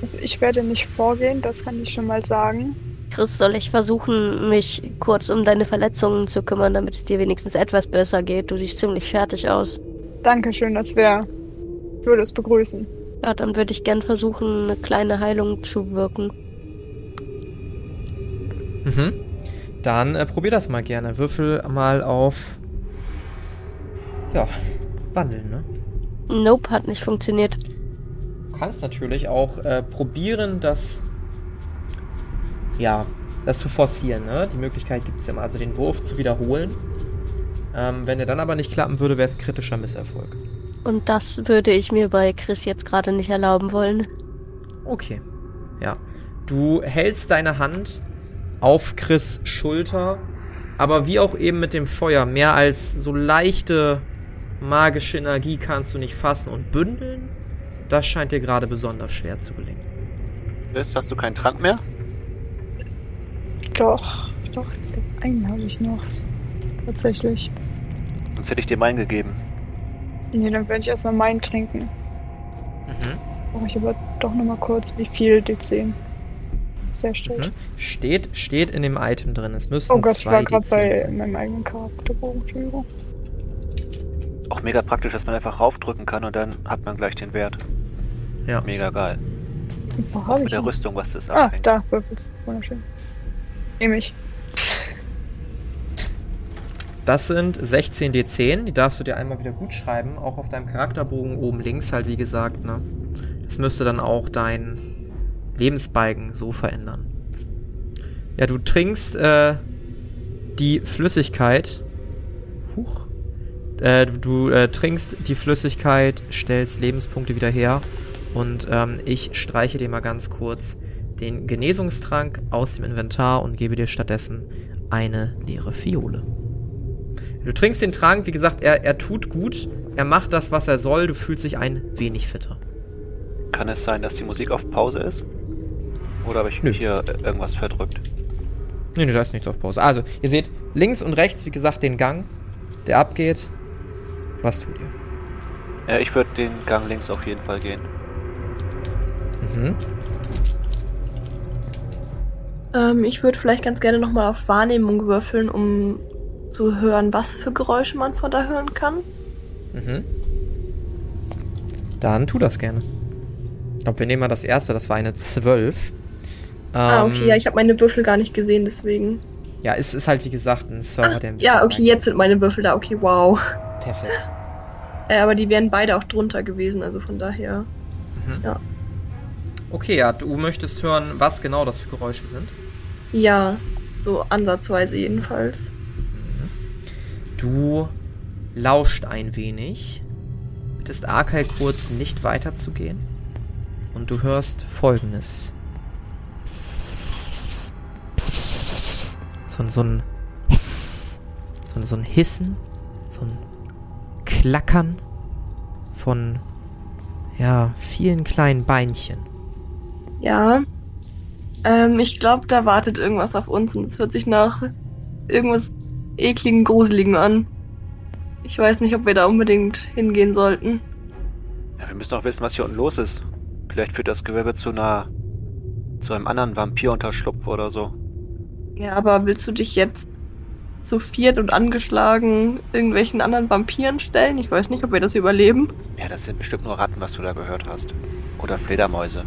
S3: Also ich werde nicht vorgehen, das kann ich schon mal sagen.
S5: Chris, soll ich versuchen, mich kurz um deine Verletzungen zu kümmern, damit es dir wenigstens etwas besser geht? Du siehst ziemlich fertig aus.
S3: Dankeschön, das wäre. Ich würde es begrüßen.
S5: Ja, dann würde ich gern versuchen, eine kleine Heilung zu wirken.
S1: Mhm. Dann äh, probier das mal gerne. Würfel mal auf. Ja, wandeln, ne?
S5: Nope, hat nicht funktioniert.
S1: Du kannst natürlich auch äh, probieren, das. Ja, das zu forcieren, ne? Die Möglichkeit gibt es ja mal, also den Wurf zu wiederholen. Ähm, wenn er dann aber nicht klappen würde, wäre es kritischer Misserfolg.
S5: Und das würde ich mir bei Chris jetzt gerade nicht erlauben wollen.
S1: Okay. Ja. Du hältst deine Hand auf Chris Schulter, aber wie auch eben mit dem Feuer, mehr als so leichte magische Energie kannst du nicht fassen und bündeln. Das scheint dir gerade besonders schwer zu gelingen.
S4: Chris, hast du keinen Trank mehr?
S3: Doch, doch, ich glaube, einen habe ich noch. Tatsächlich.
S4: Sonst hätte ich dir meinen gegeben.
S3: Nee, dann werde ich erstmal meinen trinken.
S1: Mhm.
S3: Brauche ich aber doch nochmal kurz, wie viel D10 sehr steht.
S1: Mhm. Steht, steht in dem Item drin. Es müssten
S3: Oh Gott, ich
S1: zwei
S3: war gerade
S1: D10
S3: bei meinem eigenen Charakterbogen, Entschuldigung.
S4: Auch mega praktisch, dass man einfach raufdrücken kann und dann hat man gleich den Wert.
S1: Ja.
S4: Mega geil.
S3: Wo habe
S4: Mit
S3: ich
S4: der
S3: ihn?
S4: Rüstung, was das
S3: Ah,
S4: abhängt.
S3: da, Würfels. Wunderschön. Nehme ich.
S1: Das sind 16 D10, die darfst du dir einmal wieder gut schreiben, auch auf deinem Charakterbogen oben links halt, wie gesagt, ne? Das müsste dann auch dein Lebensbalken so verändern. Ja, du trinkst äh, die Flüssigkeit. Äh, du du äh, trinkst die Flüssigkeit, stellst Lebenspunkte wieder her und ähm, ich streiche dir mal ganz kurz den Genesungstrank aus dem Inventar und gebe dir stattdessen eine leere Fiole. Du trinkst den Trank, wie gesagt, er, er tut gut. Er macht das, was er soll. Du fühlst dich ein wenig fitter.
S4: Kann es sein, dass die Musik auf Pause ist? Oder habe ich
S1: Nö.
S4: hier irgendwas verdrückt?
S1: Nee, nee, da ist nichts auf Pause. Also, ihr seht links und rechts, wie gesagt, den Gang, der abgeht. Was tut ihr?
S4: Ja, ich würde den Gang links auf jeden Fall gehen.
S1: Mhm.
S2: Ähm, ich würde vielleicht ganz gerne nochmal auf Wahrnehmung würfeln, um zu hören, was für Geräusche man von da hören kann.
S1: Mhm. Dann tu das gerne. Ich glaube, wir nehmen mal das erste, das war eine 12.
S2: ah,
S1: Ähm,
S2: okay, ja, ich habe meine Würfel gar nicht gesehen, deswegen.
S1: Ja, es ist halt wie gesagt ein Server, der ein bisschen
S2: Ja, okay, jetzt sind meine Würfel da, okay, wow.
S1: Perfekt.
S2: Äh, aber die wären beide auch drunter gewesen, also von daher.
S1: Okay, ja, du möchtest hören, was genau das für Geräusche sind.
S2: Ja, so ansatzweise jedenfalls.
S1: Du lauscht ein wenig, bittest Arkai kurz nicht weiterzugehen und du hörst folgendes. So, ein- so ein Hiss, so, ein- so ein Hissen, so ein Klackern von ja, vielen kleinen Beinchen.
S2: Ja. Ähm, ich glaube, da wartet irgendwas auf uns und es hört sich nach irgendwas ekligen, gruseligen an. Ich weiß nicht, ob wir da unbedingt hingehen sollten.
S4: Ja, wir müssen auch wissen, was hier unten los ist. Vielleicht führt das Gewölbe zu einer. zu einem anderen Vampirunterschlupf oder so.
S2: Ja, aber willst du dich jetzt zu viert und angeschlagen irgendwelchen anderen Vampiren stellen? Ich weiß nicht, ob wir das überleben.
S4: Ja, das sind bestimmt nur Ratten, was du da gehört hast. Oder Fledermäuse.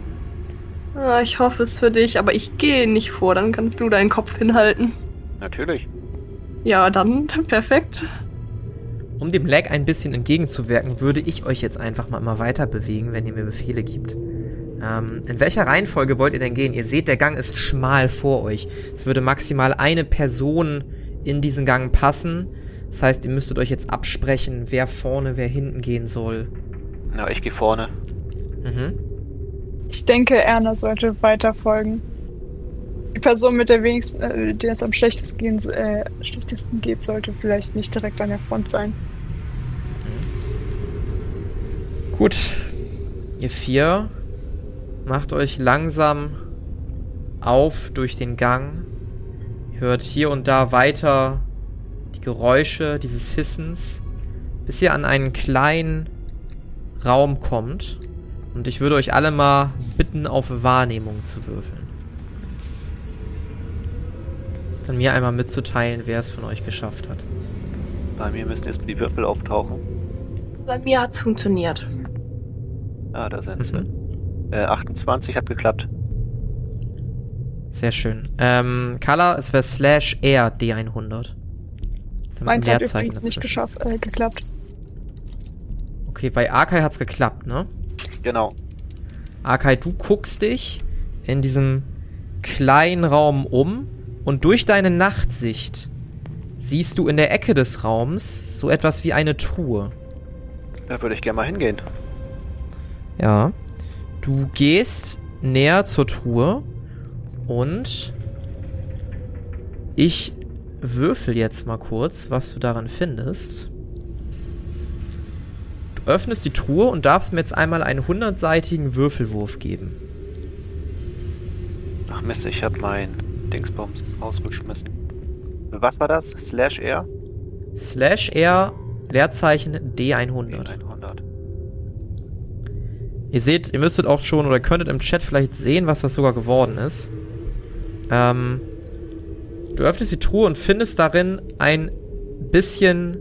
S2: Ah, ich hoffe es für dich, aber ich gehe nicht vor, dann kannst du deinen Kopf hinhalten.
S4: Natürlich.
S2: Ja, dann perfekt.
S1: Um dem Lag ein bisschen entgegenzuwirken, würde ich euch jetzt einfach mal immer weiter bewegen, wenn ihr mir Befehle gibt. Ähm, in welcher Reihenfolge wollt ihr denn gehen? Ihr seht, der Gang ist schmal vor euch. Es würde maximal eine Person in diesen Gang passen. Das heißt, ihr müsstet euch jetzt absprechen, wer vorne, wer hinten gehen soll.
S4: Na, ich gehe vorne.
S1: Mhm.
S3: Ich denke, Erna sollte weiter folgen. Die Person mit der wenigsten, äh, der es am schlechtesten, gehen, äh, schlechtesten geht, sollte vielleicht nicht direkt an der Front sein.
S1: Gut. Ihr vier macht euch langsam auf durch den Gang. Ihr hört hier und da weiter die Geräusche dieses Hissens, bis ihr an einen kleinen Raum kommt. Und ich würde euch alle mal bitten, auf Wahrnehmung zu würfeln. Dann mir einmal mitzuteilen, wer es von euch geschafft hat.
S4: Bei mir müssen erst die Würfel auftauchen.
S2: Bei mir hat's funktioniert.
S4: Ah, da sind sie.
S1: Mhm.
S4: Äh, 28 hat geklappt.
S1: Sehr schön. Ähm, Color, es wäre slash R D100. Damit ein
S3: Meins hat übrigens nicht geschafft, äh, geklappt.
S1: Okay, bei Arkai hat's geklappt, ne?
S4: Genau.
S1: Arkai, du guckst dich in diesem kleinen Raum um und durch deine Nachtsicht siehst du in der Ecke des Raums so etwas wie eine Truhe.
S4: Da würde ich gerne mal hingehen.
S1: Ja. Du gehst näher zur Truhe und ich würfel jetzt mal kurz, was du daran findest. Du öffnest die Truhe und darfst mir jetzt einmal einen hundertseitigen Würfelwurf geben.
S4: Ach Mist, ich habe mein Dingsbums rausgeschmissen. Was war das? Slash R?
S1: Slash R Leerzeichen D100.
S4: 100.
S1: Ihr seht, ihr müsstet auch schon oder könntet im Chat vielleicht sehen, was das sogar geworden ist. Ähm, du öffnest die Truhe und findest darin ein bisschen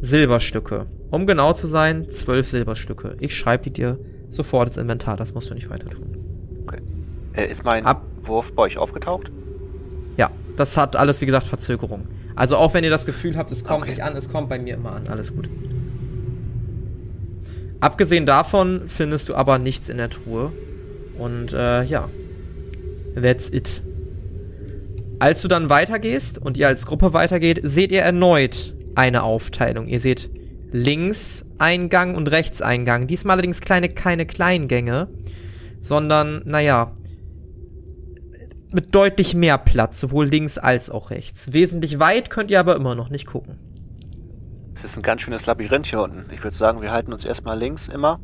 S1: Silberstücke. Um genau zu sein, zwölf Silberstücke. Ich schreibe die dir sofort ins Inventar, das musst du nicht weiter tun.
S4: Äh, ist mein
S1: Ab-
S4: Wurf bei euch aufgetaucht?
S1: Ja, das hat alles, wie gesagt, Verzögerung. Also auch wenn ihr das Gefühl habt, es kommt
S4: Okay.
S1: nicht an, es kommt bei mir immer an. Alles gut. Abgesehen davon findest du aber nichts in der Truhe. Und äh, ja, that's it. Als du dann weitergehst und ihr als Gruppe weitergeht, seht ihr erneut eine Aufteilung. Ihr seht links Eingang und rechts Eingang. Diesmal allerdings kleine, keine Kleingänge, sondern, naja, mit deutlich mehr Platz, sowohl links als auch rechts. Wesentlich weit könnt ihr aber immer noch nicht gucken.
S4: Es ist ein ganz schönes Labyrinth hier unten. Ich würde sagen, wir halten uns erstmal links immer.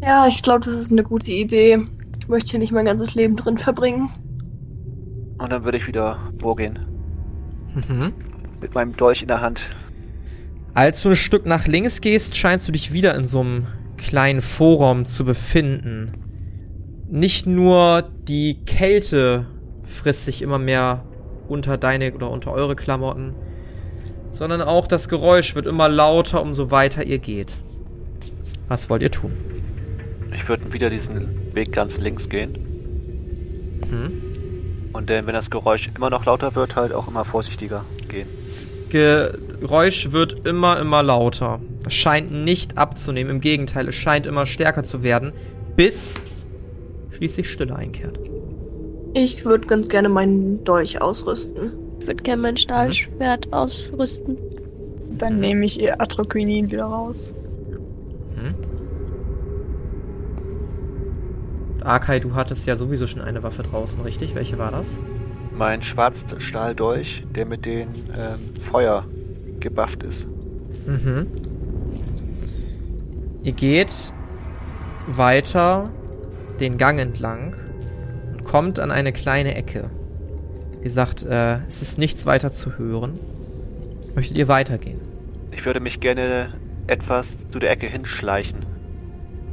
S2: Ja, ich glaube, das ist eine gute Idee. Ich möchte hier nicht mein ganzes Leben drin verbringen.
S4: Und dann würde ich wieder vorgehen.
S1: Mhm.
S4: Mit meinem Dolch in der Hand.
S1: Als du ein Stück nach links gehst, scheinst du dich wieder in so einem kleinen Vorraum zu befinden. Nicht nur die Kälte frisst sich immer mehr unter deine oder unter eure Klamotten, sondern auch das Geräusch wird immer lauter, umso weiter ihr geht. Was wollt ihr tun?
S4: Ich würde wieder diesen Weg ganz links gehen.
S1: Hm?
S4: Und dann, wenn das Geräusch immer noch lauter wird, halt auch immer vorsichtiger gehen.
S1: Das Geräusch wird immer, immer lauter. Es scheint nicht abzunehmen. Im Gegenteil, es scheint immer stärker zu werden, bis schließlich Stille einkehrt.
S2: Ich würde ganz gerne meinen Dolch ausrüsten.
S5: Ich würde gerne mein Stahlschwert ausrüsten.
S3: Dann nehme ich ihr Atroquinin wieder raus.
S1: Hm? Arkai, du hattest ja sowieso schon eine Waffe draußen, richtig? Welche war das?
S4: Mein Schwarzstahldolch, der mit dem ähm, Feuer gebufft ist.
S1: Mhm. Ihr geht weiter den Gang entlang und kommt an eine kleine Ecke. Wie gesagt, äh, es ist nichts weiter zu hören. Möchtet ihr weitergehen?
S4: Ich würde mich gerne etwas zu der Ecke hinschleichen.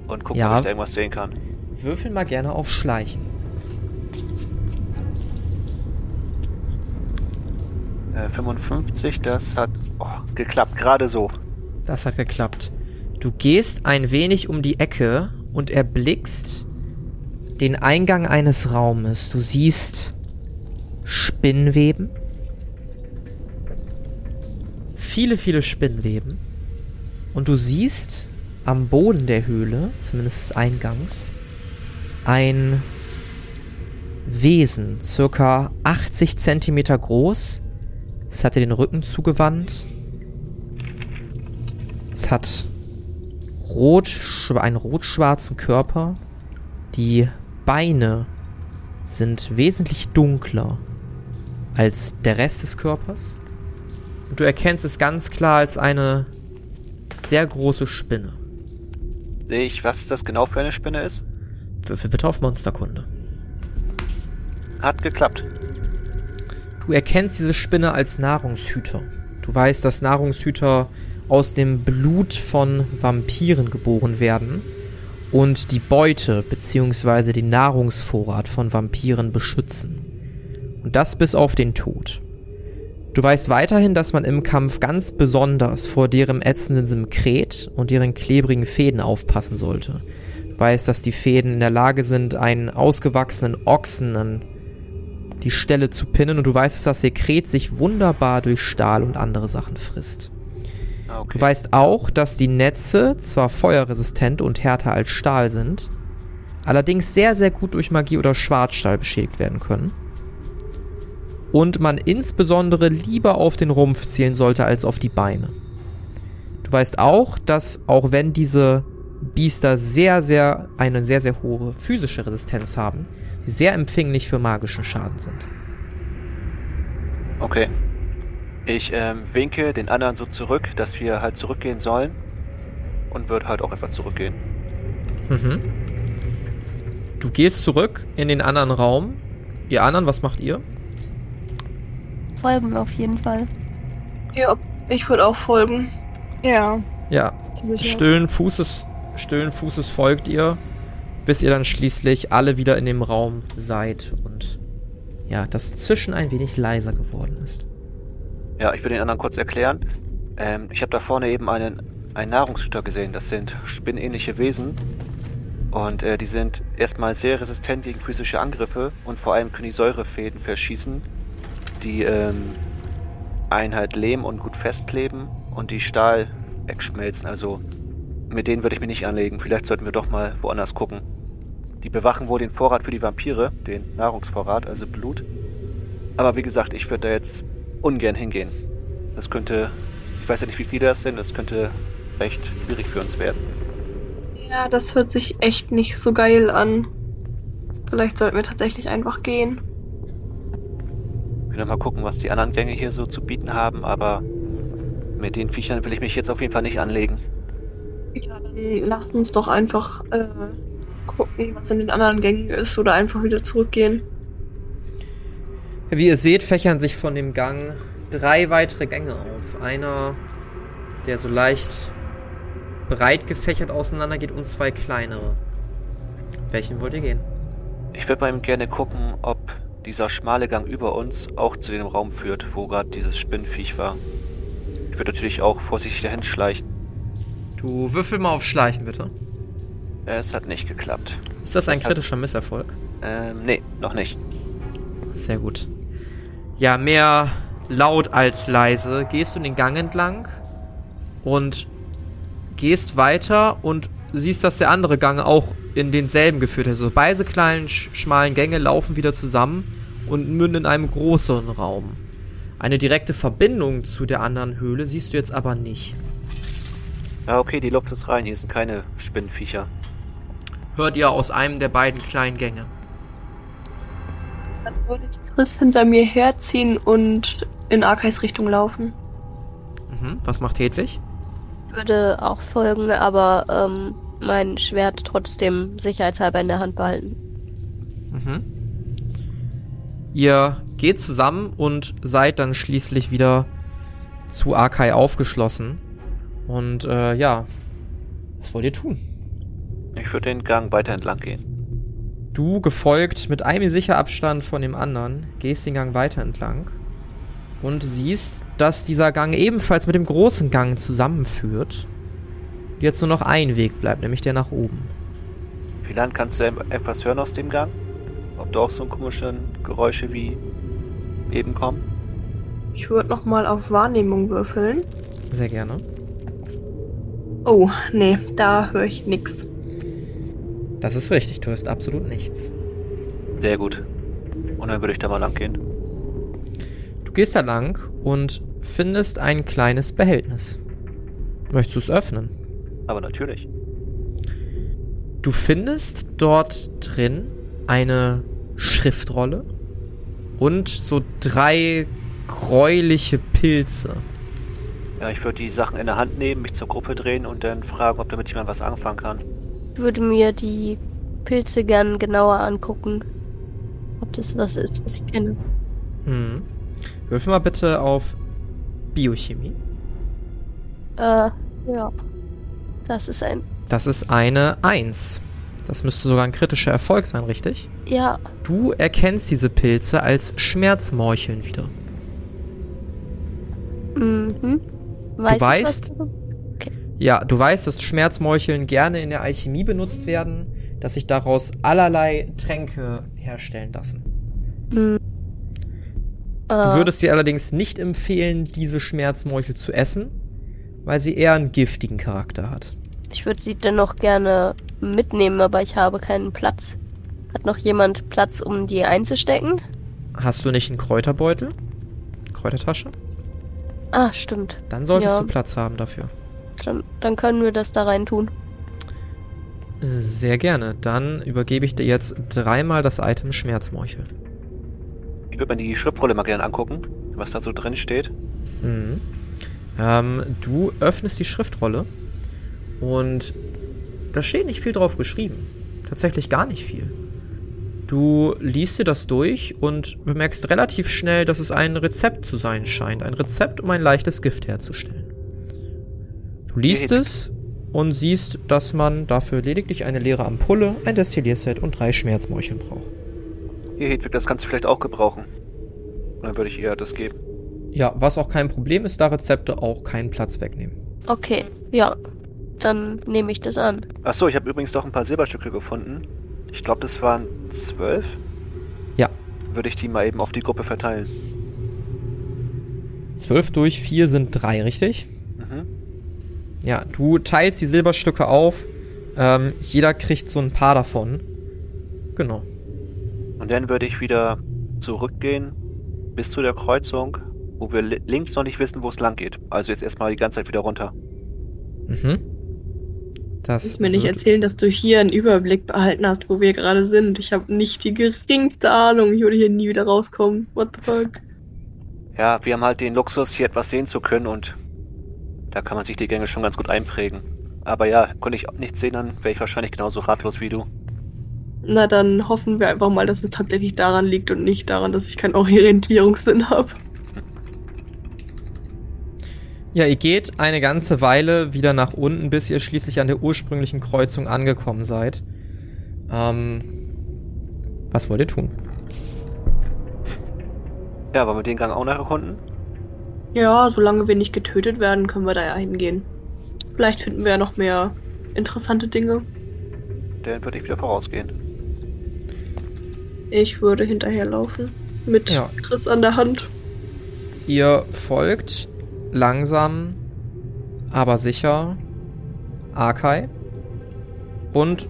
S4: Und gucken,
S1: Ja.
S4: ob ich da irgendwas sehen kann.
S1: Würfel mal gerne auf Schleichen.
S4: Äh, 55, das hat oh, geklappt, gerade so.
S1: Das hat geklappt. Du gehst ein wenig um die Ecke und erblickst den Eingang eines Raumes. Du siehst Spinnweben. Viele, viele Spinnweben. Und du siehst am Boden der Höhle, zumindest des Eingangs, ein Wesen, circa 80 Zentimeter groß. Es hatte den Rücken zugewandt. Es hat rot, einen rot-schwarzen Körper. Die Beine sind wesentlich dunkler als der Rest des Körpers. Und du erkennst es ganz klar als eine sehr große Spinne.
S4: Sehe ich, was das genau für eine Spinne ist?
S1: Würfel bitte auf Monsterkunde.
S4: Hat geklappt.
S1: Du erkennst diese Spinne als Nahrungshüter. Du weißt, dass Nahrungshüter aus dem Blut von Vampiren geboren werden und die Beute bzw. den Nahrungsvorrat von Vampiren beschützen. Und das bis auf den Tod. Du weißt weiterhin, dass man im Kampf ganz besonders vor deren ätzenden Simkret und ihren klebrigen Fäden aufpassen sollte. Du weißt, dass die Fäden in der Lage sind, einen ausgewachsenen Ochsen an die Stelle zu pinnen und du weißt, dass das Sekret sich wunderbar durch Stahl und andere Sachen frisst.
S4: Ah, okay.
S1: Du weißt auch, dass die Netze zwar feuerresistent und härter als Stahl sind, allerdings sehr, sehr gut durch Magie oder Schwarzstahl beschädigt werden können. Und man insbesondere lieber auf den Rumpf zielen sollte als auf die Beine. Du weißt auch, dass auch wenn diese Biester sehr, sehr, eine sehr, sehr hohe physische Resistenz haben, sie sehr empfänglich für magischen Schaden sind.
S4: Okay. Ich ähm, winke den anderen so zurück, dass wir halt zurückgehen sollen. Und würde halt auch einfach zurückgehen.
S1: Mhm. Du gehst zurück in den anderen Raum. Ihr anderen, was macht ihr?
S5: Folgen auf jeden Fall.
S2: Ja, ich würde auch folgen.
S3: Ja,
S1: Ja, stillen Fußes, stillen Fußes folgt ihr, bis ihr dann schließlich alle wieder in dem Raum seid und ja, das Zischen ein wenig leiser geworden ist.
S4: Ja, ich will den anderen kurz erklären. Ähm, ich habe da vorne eben einen, einen Nahrungshüter gesehen. Das sind spinnähnliche Wesen. Und äh, die sind erstmal sehr resistent gegen physische Angriffe und vor allem können die Säurefäden verschießen, die ähm, einen halt lähmen und gut festkleben und die Stahl wegschmelzen. Also mit denen würde ich mich nicht anlegen. Vielleicht sollten wir doch mal woanders gucken. Die bewachen wohl den Vorrat für die Vampire, den Nahrungsvorrat, also Blut. Aber wie gesagt, ich würde da jetzt ungern hingehen. Das könnte, ich weiß ja nicht, wie viele das sind, das könnte recht schwierig für uns werden.
S2: Ja, das hört sich echt nicht so geil an. Vielleicht sollten wir tatsächlich einfach gehen.
S4: Wir können mal gucken, was die anderen Gänge hier so zu bieten haben, aber mit den Viechern will ich mich jetzt auf jeden Fall nicht anlegen.
S2: Ja, dann lasst uns doch einfach äh, gucken, was in den anderen Gängen ist oder einfach wieder zurückgehen.
S1: Wie ihr seht, fächern sich von dem Gang drei weitere Gänge auf. Einer, der so leicht breit gefächert auseinandergeht und zwei kleinere. Welchen wollt ihr gehen?
S4: Ich würde mal eben gerne gucken, ob dieser schmale Gang über uns auch zu dem Raum führt, wo gerade dieses Spinnviech war. Ich würde natürlich auch vorsichtig dahin schleichen.
S1: Du würfel mal auf Schleichen, bitte.
S4: Es hat nicht geklappt.
S1: Ist das ein
S4: Das hat-
S1: kritischer Misserfolg?
S4: Ähm, nee, noch nicht.
S1: Sehr gut. Ja, mehr laut als leise gehst du den Gang entlang und gehst weiter und siehst, dass der andere Gang auch in denselben geführt hat. Also beide kleinen, sch schmalen Gänge laufen wieder zusammen und münden in einem größeren Raum. Eine direkte Verbindung zu der anderen Höhle siehst du jetzt aber nicht.
S4: Ja, okay, die Luft ist rein. Hier sind keine Spinnviecher.
S1: Hört ihr aus einem der beiden kleinen Gänge.
S2: Dann würde ich Chris hinter mir herziehen und in Arkais Richtung laufen.
S1: Mhm. Was macht Hedwig?
S5: Würde auch folgen, aber ähm, mein Schwert trotzdem sicherheitshalber in der Hand behalten.
S1: Mhm. Ihr geht zusammen und seid dann schließlich wieder zu Arkai aufgeschlossen. Und äh, ja, was wollt ihr tun?
S4: Ich würde den Gang weiter entlang gehen.
S1: Du, gefolgt mit einem sicher Abstand von dem anderen, gehst den Gang weiter entlang und siehst, dass dieser Gang ebenfalls mit dem großen Gang zusammenführt. Jetzt nur noch ein Weg bleibt, nämlich der nach oben.
S4: Wie lange kannst du etwas hören aus dem Gang? Ob da auch so komische Geräusche wie eben kommen?
S2: Ich würde nochmal auf Wahrnehmung würfeln.
S1: Sehr gerne.
S2: Oh, nee, da höre ich nix.
S1: Das ist richtig, du hörst absolut nichts.
S4: Sehr gut. Und dann würde ich da mal lang gehen.
S1: Du gehst da lang und findest ein kleines Behältnis. Möchtest du es öffnen?
S4: Aber natürlich.
S1: Du findest dort drin eine Schriftrolle und so drei gräuliche Pilze.
S4: Ja, ich würde die Sachen in der Hand nehmen, mich zur Gruppe drehen und dann fragen, ob damit jemand was anfangen kann.
S5: Ich würde mir die Pilze gern genauer angucken. Ob das was ist, was ich kenne.
S1: Hm. Würfel mal bitte auf Biochemie.
S5: Äh, ja. Das ist ein.
S1: Das ist eine 1. Das müsste sogar ein kritischer Erfolg sein, richtig?
S5: Ja,
S1: Du erkennst diese Pilze als Schmerzmorcheln wieder.
S5: mhm. Weiß ich was
S1: weißt-
S5: darüber?
S1: Ja, du weißt, dass Schmerzmorcheln gerne in der Alchemie benutzt werden, dass sich daraus allerlei Tränke herstellen lassen.
S5: Hm.
S1: Du
S5: Äh,
S1: würdest dir allerdings nicht empfehlen, diese Schmerzmorchel zu essen, weil sie eher einen giftigen Charakter hat.
S5: Ich würde sie dennoch gerne mitnehmen, aber ich habe keinen Platz. Hat noch jemand Platz, um die einzustecken?
S1: Hast du nicht einen Kräuterbeutel? Kräutertasche?
S5: Ah, stimmt.
S1: Dann solltest
S5: Ja.
S1: du Platz haben dafür.
S5: Dann, dann können wir das da rein tun.
S1: Sehr gerne. Dann übergebe ich dir jetzt dreimal das Item Schmerzmorchel.
S4: Ich würde mir die Schriftrolle mal gerne angucken, was da so drin steht.
S1: Mhm. Ähm, du öffnest die Schriftrolle und da steht nicht viel drauf geschrieben. Tatsächlich gar nicht viel. Du liest dir das durch und bemerkst relativ schnell, dass es ein Rezept zu sein scheint. Ein Rezept, um ein leichtes Gift herzustellen. Du liest es und siehst, dass man dafür lediglich eine leere Ampulle, ein Destillierset und drei Schmerzmorcheln braucht.
S4: Hier, Hedwig, das kannst du vielleicht auch gebrauchen. Und dann würde ich ihr das geben.
S1: Ja, was auch kein Problem ist, da Rezepte auch keinen Platz wegnehmen.
S5: Okay, ja. Dann nehme ich das an.
S4: Achso, ich habe übrigens doch ein paar Silberstücke gefunden. Ich glaube, das waren zwölf.
S1: Ja.
S4: Würde ich die mal eben auf die Gruppe verteilen.
S1: 12 durch 4 sind 3, richtig?
S4: Mhm.
S1: Ja, du teilst die Silberstücke auf. Ähm, jeder kriegt so ein paar davon. Genau.
S4: Und dann würde ich wieder zurückgehen bis zu der Kreuzung, wo wir li links noch nicht wissen, wo es lang geht. Also jetzt erstmal die ganze Zeit wieder runter.
S1: Mhm. Das
S2: Du musst mir nicht erzählen, dass du hier einen Überblick behalten hast, wo wir gerade sind. Ich habe nicht die geringste Ahnung. Ich würde hier nie wieder rauskommen. What the fuck?
S4: Ja, wir haben halt den Luxus, hier etwas sehen zu können und da kann man sich die Gänge schon ganz gut einprägen. Aber ja, konnte ich nichts sehen, dann wäre ich wahrscheinlich genauso ratlos wie du.
S2: Na, dann hoffen wir einfach mal, dass es tatsächlich daran liegt und nicht daran, dass ich keinen Orientierungssinn habe.
S1: Ja, ihr geht eine ganze Weile wieder nach unten, bis ihr schließlich an der ursprünglichen Kreuzung angekommen seid. Ähm, was wollt ihr tun?
S4: Ja, wollen wir den Gang auch noch erkunden?
S2: Ja, solange wir nicht getötet werden, können wir da ja hingehen. Vielleicht finden wir ja noch mehr interessante Dinge.
S4: Dann würde ich wieder vorausgehen.
S2: Ich würde hinterherlaufen. Mit
S1: Ja.
S2: Chris an der Hand.
S1: Ihr folgt langsam, aber sicher Arkai und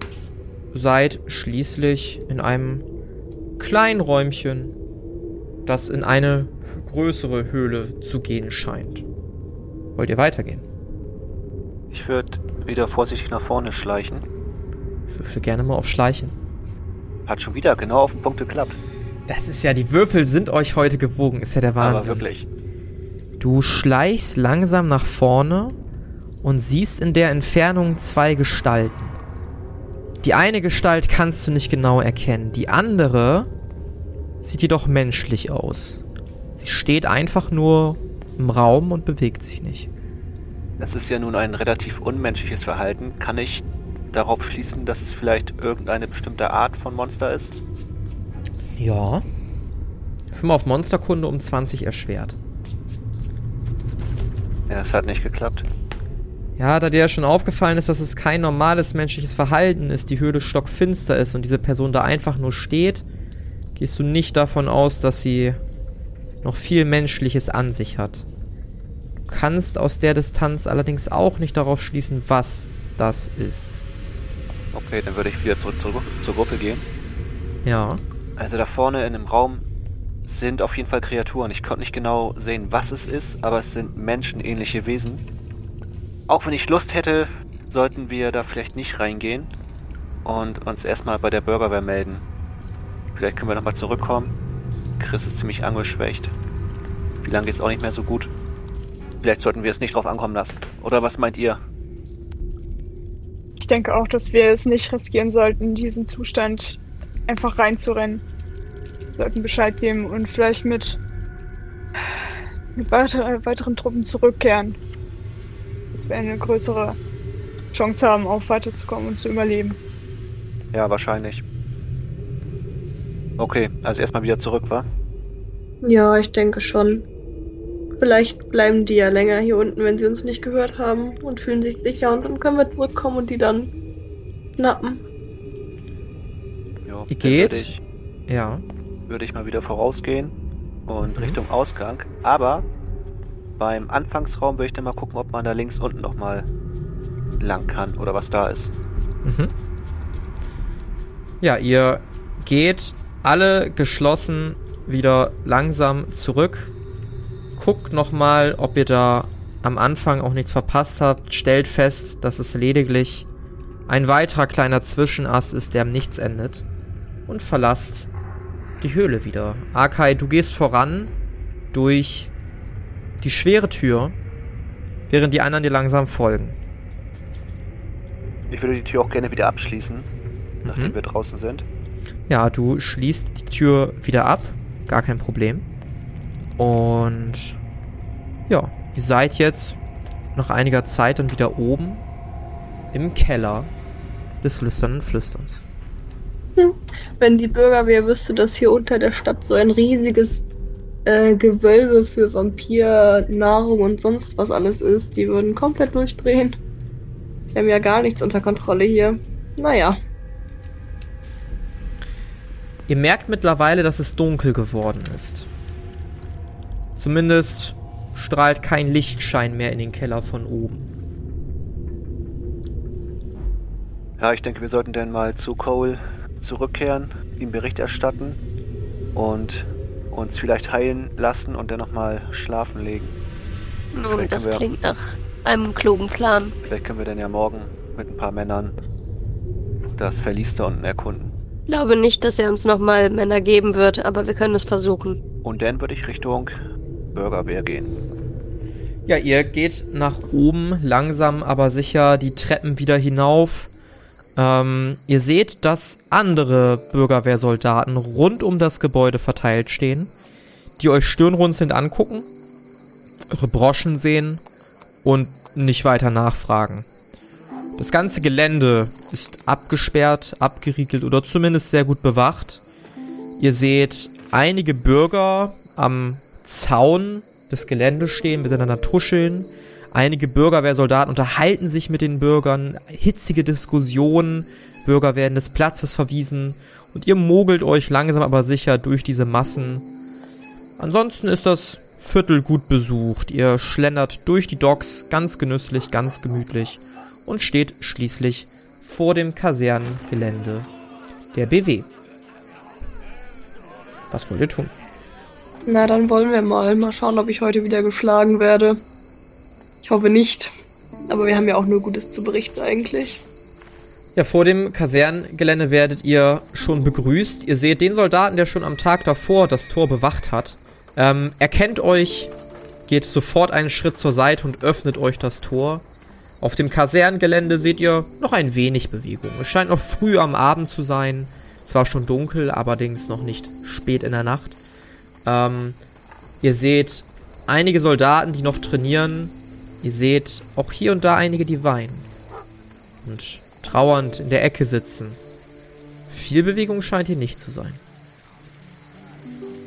S1: seid schließlich in einem kleinen Räumchen, das in eine größere Höhle zu gehen scheint. Wollt ihr weitergehen?
S4: Ich würde wieder vorsichtig nach vorne schleichen.
S1: Ich würfel gerne mal auf Schleichen.
S4: Hat schon wieder genau auf den Punkt geklappt.
S1: Das ist ja, die Würfel sind euch heute gewogen, ist ja der Wahnsinn.
S4: Aber wirklich.
S1: Du schleichst langsam nach vorne und siehst in der Entfernung zwei Gestalten. Die eine Gestalt kannst du nicht genau erkennen, die andere sieht jedoch menschlich aus. Sie steht einfach nur im Raum und bewegt sich nicht.
S4: Das ist ja nun ein relativ unmenschliches Verhalten. Kann ich darauf schließen, dass es vielleicht irgendeine bestimmte Art von Monster ist?
S1: Ja. 5 auf Monsterkunde um 20 erschwert.
S4: Ja, es hat nicht geklappt.
S1: Ja, da dir ja schon aufgefallen ist, dass es kein normales menschliches Verhalten ist, die Höhle stockfinster ist und diese Person da einfach nur steht, gehst du nicht davon aus, dass sie noch viel Menschliches an sich hat. Du kannst aus der Distanz allerdings auch nicht darauf schließen, was das ist.
S4: Okay, dann würde ich wieder zurück zur, zur Gruppe gehen.
S1: Ja.
S4: Also da vorne in dem Raum sind auf jeden Fall Kreaturen. Ich konnte nicht genau sehen, was es ist, aber es sind menschenähnliche Wesen. Auch wenn ich Lust hätte, sollten wir da vielleicht nicht reingehen und uns erstmal bei der Bürgerwehr melden. Vielleicht können wir nochmal zurückkommen. Chris ist ziemlich angeschwächt. Wie lange geht's auch nicht mehr so gut? Vielleicht sollten wir es nicht drauf ankommen lassen. Oder was meint ihr?
S3: Ich denke auch, dass wir es nicht riskieren sollten, in diesen Zustand einfach reinzurennen. Wir sollten Bescheid geben und vielleicht mit, mit weiter, weiteren Truppen zurückkehren. Dass wir eine größere Chance haben, auch weiterzukommen und zu überleben.
S4: Ja, wahrscheinlich. Okay, also erstmal wieder zurück, wa?
S2: Ja, ich denke schon. Vielleicht bleiben die ja länger hier unten, wenn sie uns nicht gehört haben und fühlen sich sicher und dann können wir zurückkommen und die dann schnappen.
S4: Jo,
S1: Ihr geht? Ja.
S4: Würde ich mal wieder vorausgehen und
S1: Mhm.
S4: Richtung Ausgang. Aber beim Anfangsraum würde ich dann mal gucken, ob man da links unten nochmal lang kann oder was da ist.
S1: Mhm. Ja, ihr geht alle geschlossen wieder langsam zurück. Guckt nochmal, ob ihr da am Anfang auch nichts verpasst habt. Stellt fest, dass es lediglich ein weiterer kleiner Zwischenast ist, der am Nichts endet. Und verlasst die Höhle wieder. Akai, du gehst voran durch die schwere Tür, während die anderen dir langsam folgen.
S4: Ich würde die Tür auch gerne wieder abschließen, nachdem
S1: Mhm.
S4: wir draußen sind.
S1: Ja, du schließt die Tür wieder ab. Gar kein Problem. Und ja, ihr seid jetzt nach einiger Zeit dann wieder oben im Keller des lüsternen Flüsterns. [laughs]
S2: Wenn die Bürgerwehr wüsste, dass hier unter der Stadt so ein riesiges äh, Gewölbe für Vampir, Nahrung und sonst was alles ist, die würden komplett durchdrehen. Die haben ja gar nichts unter Kontrolle hier. Naja.
S1: Ihr merkt mittlerweile, dass es dunkel geworden ist. Zumindest strahlt kein Lichtschein mehr in den Keller von oben.
S4: Ja, ich denke, wir sollten dann mal zu Cole zurückkehren, ihm Bericht erstatten und uns vielleicht heilen lassen und dann nochmal schlafen legen.
S5: Nun,
S4: Vielleicht
S5: das
S4: wir-
S5: klingt nach einem klugen Plan.
S4: Vielleicht können wir dann ja morgen mit ein paar Männern das Verlies da unten erkunden.
S5: Ich glaube nicht, dass er uns nochmal Männer geben wird, aber wir können es versuchen.
S4: Und dann würde ich Richtung Bürgerwehr gehen.
S1: Ja, ihr geht nach oben, langsam aber sicher die Treppen wieder hinauf. Ähm, ihr seht, dass andere Bürgerwehrsoldaten rund um das Gebäude verteilt stehen, die euch stirnrunzelnd angucken, eure Broschen sehen und nicht weiter nachfragen. Das ganze Gelände ist abgesperrt, abgeriegelt oder zumindest sehr gut bewacht. Ihr seht einige Bürger am Zaun des Geländes stehen, miteinander tuscheln. Einige Bürgerwehrsoldaten unterhalten sich mit den Bürgern, hitzige Diskussionen, Bürger werden des Platzes verwiesen und ihr mogelt euch langsam aber sicher durch diese Massen. Ansonsten ist das Viertel gut besucht. Ihr schlendert durch die Docks ganz genüsslich, ganz gemütlich und steht schließlich vor dem Kasernengelände der BW. Was wollt ihr tun?
S2: Na, dann wollen wir mal. Mal schauen, ob ich heute wieder geschlagen werde. Ich hoffe nicht. Aber wir haben ja auch nur Gutes zu berichten eigentlich.
S1: Ja, vor dem Kasernengelände werdet ihr schon begrüßt. Ihr seht den Soldaten, der schon am Tag davor das Tor bewacht hat. Ähm, erkennt euch, geht sofort einen Schritt zur Seite und öffnet euch das Tor. Auf dem Kasernengelände seht ihr noch ein wenig Bewegung. Es scheint noch früh am Abend zu sein. Zwar schon dunkel, allerdings noch nicht spät in der Nacht. Ähm, ihr seht einige Soldaten, die noch trainieren. Ihr seht auch hier und da einige, die weinen. Und trauernd in der Ecke sitzen. Viel Bewegung scheint hier nicht zu sein.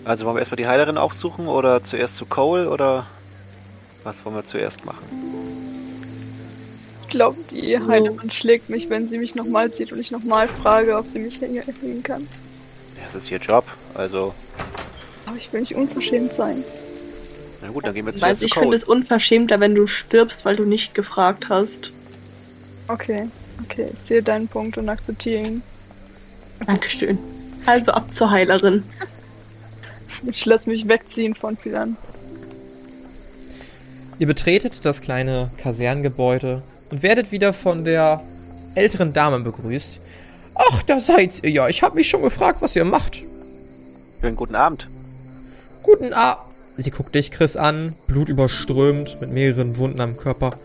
S4: Also wollen wir erstmal die Heilerin aufsuchen oder zuerst zu Cole oder was wollen wir zuerst machen?
S3: Ich glaube, die Heilerin schlägt mich, wenn sie mich nochmal sieht und ich nochmal frage, ob sie mich hängen kann.
S4: Ja, das ist ihr Job, also.
S3: Aber ich will nicht unverschämt sein.
S4: Na gut, dann gehen wir
S2: Ich
S4: zuerst
S2: weiß, ich
S4: zu
S2: finde
S4: Cole.
S2: es unverschämter, wenn du stirbst, weil du nicht gefragt hast.
S3: Okay, okay, ich sehe deinen Punkt und akzeptiere ihn.
S2: Dankeschön. Also ab zur Heilerin. [laughs]
S3: Ich lasse mich wegziehen von Philan.
S1: Ihr betretet das kleine Kasernengebäude und werdet wieder von der älteren Dame begrüßt. Ach, da seid ihr ja. Ich habe mich schon gefragt, was ihr macht.
S4: Schönen guten Abend.
S1: Guten Abend. Sie guckt dich, Chris, an, blutüberströmt, mit mehreren Wunden am Körper.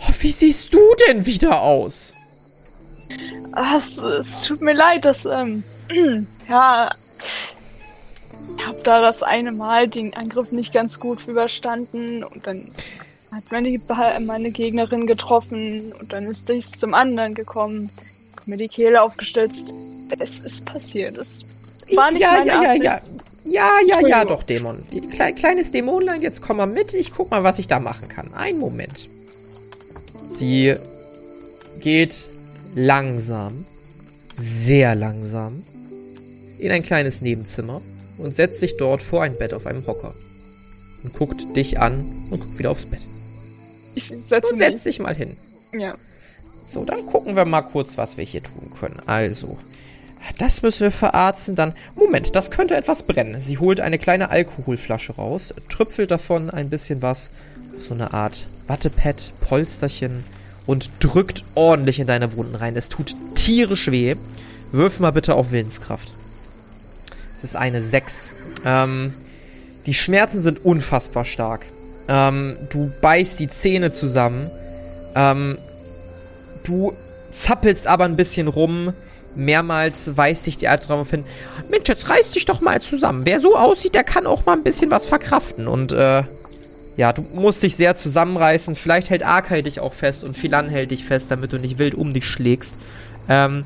S1: Oh, wie siehst du denn wieder aus?
S3: Ah, es, es tut mir leid, dass, ähm, [clears throat] ja, ich habe da das eine Mal den Angriff nicht ganz gut überstanden und dann hat meine, meine Gegnerin getroffen und dann ist dies zum anderen gekommen, mir die Kehle aufgestützt. Es ist passiert. Es war nicht
S1: ja,
S3: meine
S1: ja, ja,
S3: Absicht.
S1: ja. Ja, ja, ja, doch, Dämon. Klei kleines Dämonlein, jetzt komm mal mit. Ich guck mal, was ich da machen kann. Einen Moment. Sie geht langsam, sehr langsam, in ein kleines Nebenzimmer und setzt sich dort vor ein Bett auf einem Hocker. Und guckt dich an und guckt wieder aufs Bett.
S3: Ich setze
S1: Und
S3: mich.
S1: setzt sich mal hin.
S3: Ja.
S1: So, dann gucken wir mal kurz, was wir hier tun können. Also, das müssen wir verarzten. Dann, Moment, das könnte etwas brennen. Sie holt eine kleine Alkoholflasche raus, tröpfelt davon ein bisschen was so eine Art Wattepad, Polsterchen und drückt ordentlich in deine Wunden rein. Es tut tierisch weh. Wirf mal bitte auf Willenskraft. Es ist eine 6. Ähm, die Schmerzen sind unfassbar stark. Ähm, du beißt die Zähne zusammen. Ähm, Du zappelst aber ein bisschen rum. Mehrmals weist sich die Alte darauf hin. Mensch, jetzt reiß dich doch mal zusammen. Wer so aussieht, der kann auch mal ein bisschen was verkraften. Und, äh, ja, du musst dich sehr zusammenreißen. Vielleicht hält Arkai dich auch fest und Philan hält dich fest, damit du nicht wild um dich schlägst. Ähm,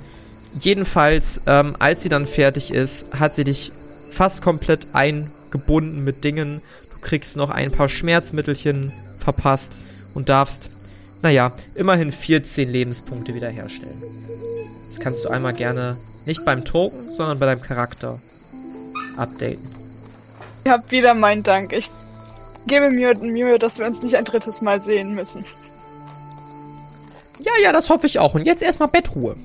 S1: jedenfalls, ähm, als sie dann fertig ist, hat sie dich fast komplett eingebunden mit Dingen. Du kriegst noch ein paar Schmerzmittelchen verpasst und darfst naja, immerhin 14 Lebenspunkte wiederherstellen. Das kannst du einmal gerne nicht beim Token, sondern bei deinem Charakter updaten.
S3: Ihr habt wieder meinen Dank. Ich gebe mir Mühe, dass wir uns nicht ein drittes Mal sehen müssen.
S1: Ja, ja, das hoffe ich auch. Und jetzt erstmal Bettruhe.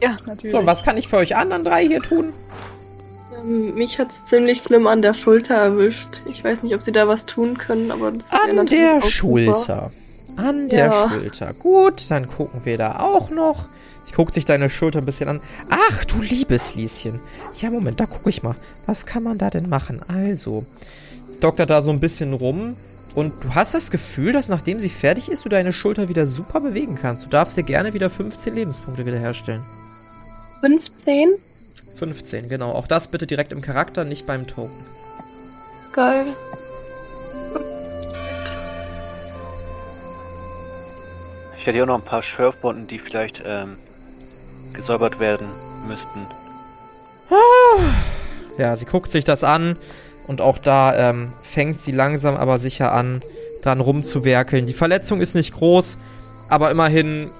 S3: Ja, natürlich.
S1: So, und was kann ich für euch anderen drei hier tun?
S2: Ähm, mich hat's ziemlich schlimm an der Schulter erwischt. Ich weiß nicht, ob sie da was tun können, aber das wäre
S1: An
S2: natürlich
S1: der
S2: auch super.
S1: An der
S2: Ja.
S1: Schulter. Gut, dann gucken wir da auch noch. Sie guckt sich deine Schulter ein bisschen an. Ach, du liebes Lieschen. Ja, Moment, da gucke ich mal. Was kann man da denn machen? Also, doktert da so ein bisschen rum. Und du hast das Gefühl, dass nachdem sie fertig ist, du deine Schulter wieder super bewegen kannst. Du darfst dir gerne wieder 15 Lebenspunkte wiederherstellen.
S2: 15?
S1: 15, genau. Auch das bitte direkt im Charakter, nicht beim Token.
S2: Geil.
S4: Ich hätte hier auch noch ein paar Schürfwunden, die vielleicht ähm, gesäubert werden müssten.
S1: Ja, sie guckt sich das an und auch da ähm, fängt sie langsam aber sicher an, dran rumzuwerkeln. Die Verletzung ist nicht groß, aber immerhin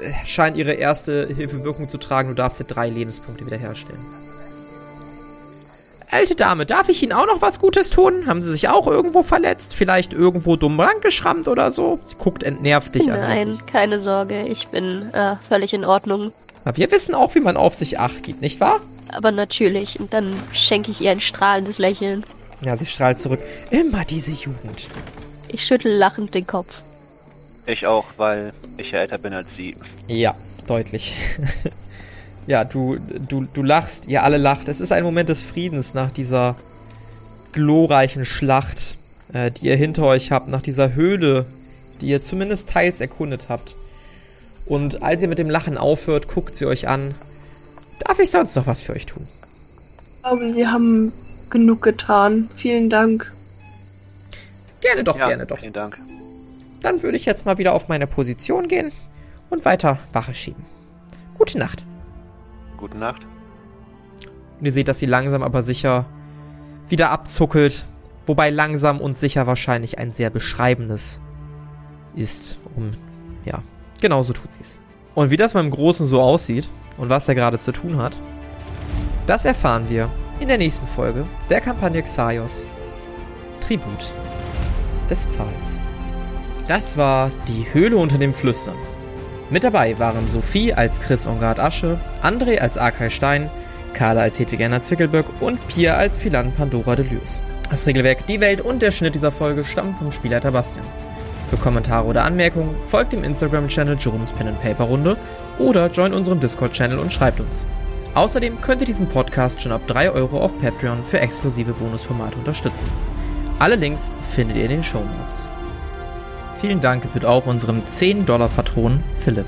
S1: äh, scheint ihre erste Hilfe Wirkung zu tragen. Du darfst dir drei Lebenspunkte wiederherstellen. Alte Dame, darf ich Ihnen auch noch was Gutes tun? Haben Sie sich auch irgendwo verletzt? Vielleicht irgendwo dumm rangeschrammt oder so? Sie guckt entnervt dich an.
S5: Nein, keine Sorge, ich bin äh, völlig in Ordnung.
S1: Na, wir wissen auch, wie man auf sich acht gibt, nicht wahr?
S5: Aber natürlich, und dann schenke ich ihr ein strahlendes Lächeln.
S1: Ja, sie strahlt zurück. Immer diese Jugend.
S5: Ich schüttel lachend den Kopf.
S4: Ich auch, weil ich ja älter bin als sie.
S1: Ja, deutlich. [laughs] ja, du, du, du lachst, ihr alle lacht. Es ist ein Moment des Friedens nach dieser glorreichen Schlacht, äh, die ihr hinter euch habt, nach dieser Höhle, die ihr zumindest teils erkundet habt. Und als ihr mit dem Lachen aufhört, guckt sie euch an. Darf ich sonst noch was für euch tun?
S2: Ich glaube, Sie haben genug getan. Vielen Dank.
S1: Gerne doch,
S4: ja,
S1: gerne doch.
S4: Vielen Dank.
S1: Dann würde ich jetzt mal wieder auf meine Position gehen und weiter Wache schieben. Gute Nacht.
S4: Gute Nacht.
S1: Und ihr seht, dass sie langsam aber sicher wieder abzuckelt. Wobei langsam und sicher wahrscheinlich ein sehr beschreibendes ist. Um, ja, genau so tut sie es. Und wie das beim Großen so aussieht und was er gerade zu tun hat, das erfahren wir in der nächsten Folge der Kampagne Xaios Tribut des Pfahls. Das war die Höhle unter dem Flüstern. Mit dabei waren Sophie als Chris Ongard Asche, André als Arkay Stein, Carla als Hedwig Anna Zwickelböck und Pia als Philan Pandora de Lürs. Das Regelwerk, die Welt und der Schnitt dieser Folge stammen vom Spielleiter Bastian. Für Kommentare oder Anmerkungen folgt dem Instagram-Channel Jerome's Pen and Paper Runde oder join unserem Discord-Channel und schreibt uns. Außerdem könnt ihr diesen Podcast schon ab 3 Euro auf Patreon für exklusive Bonusformate unterstützen. Alle Links findet ihr in den Show Notes. Vielen Dank gebührt auch unserem 10-Dollar-Patron Philipp.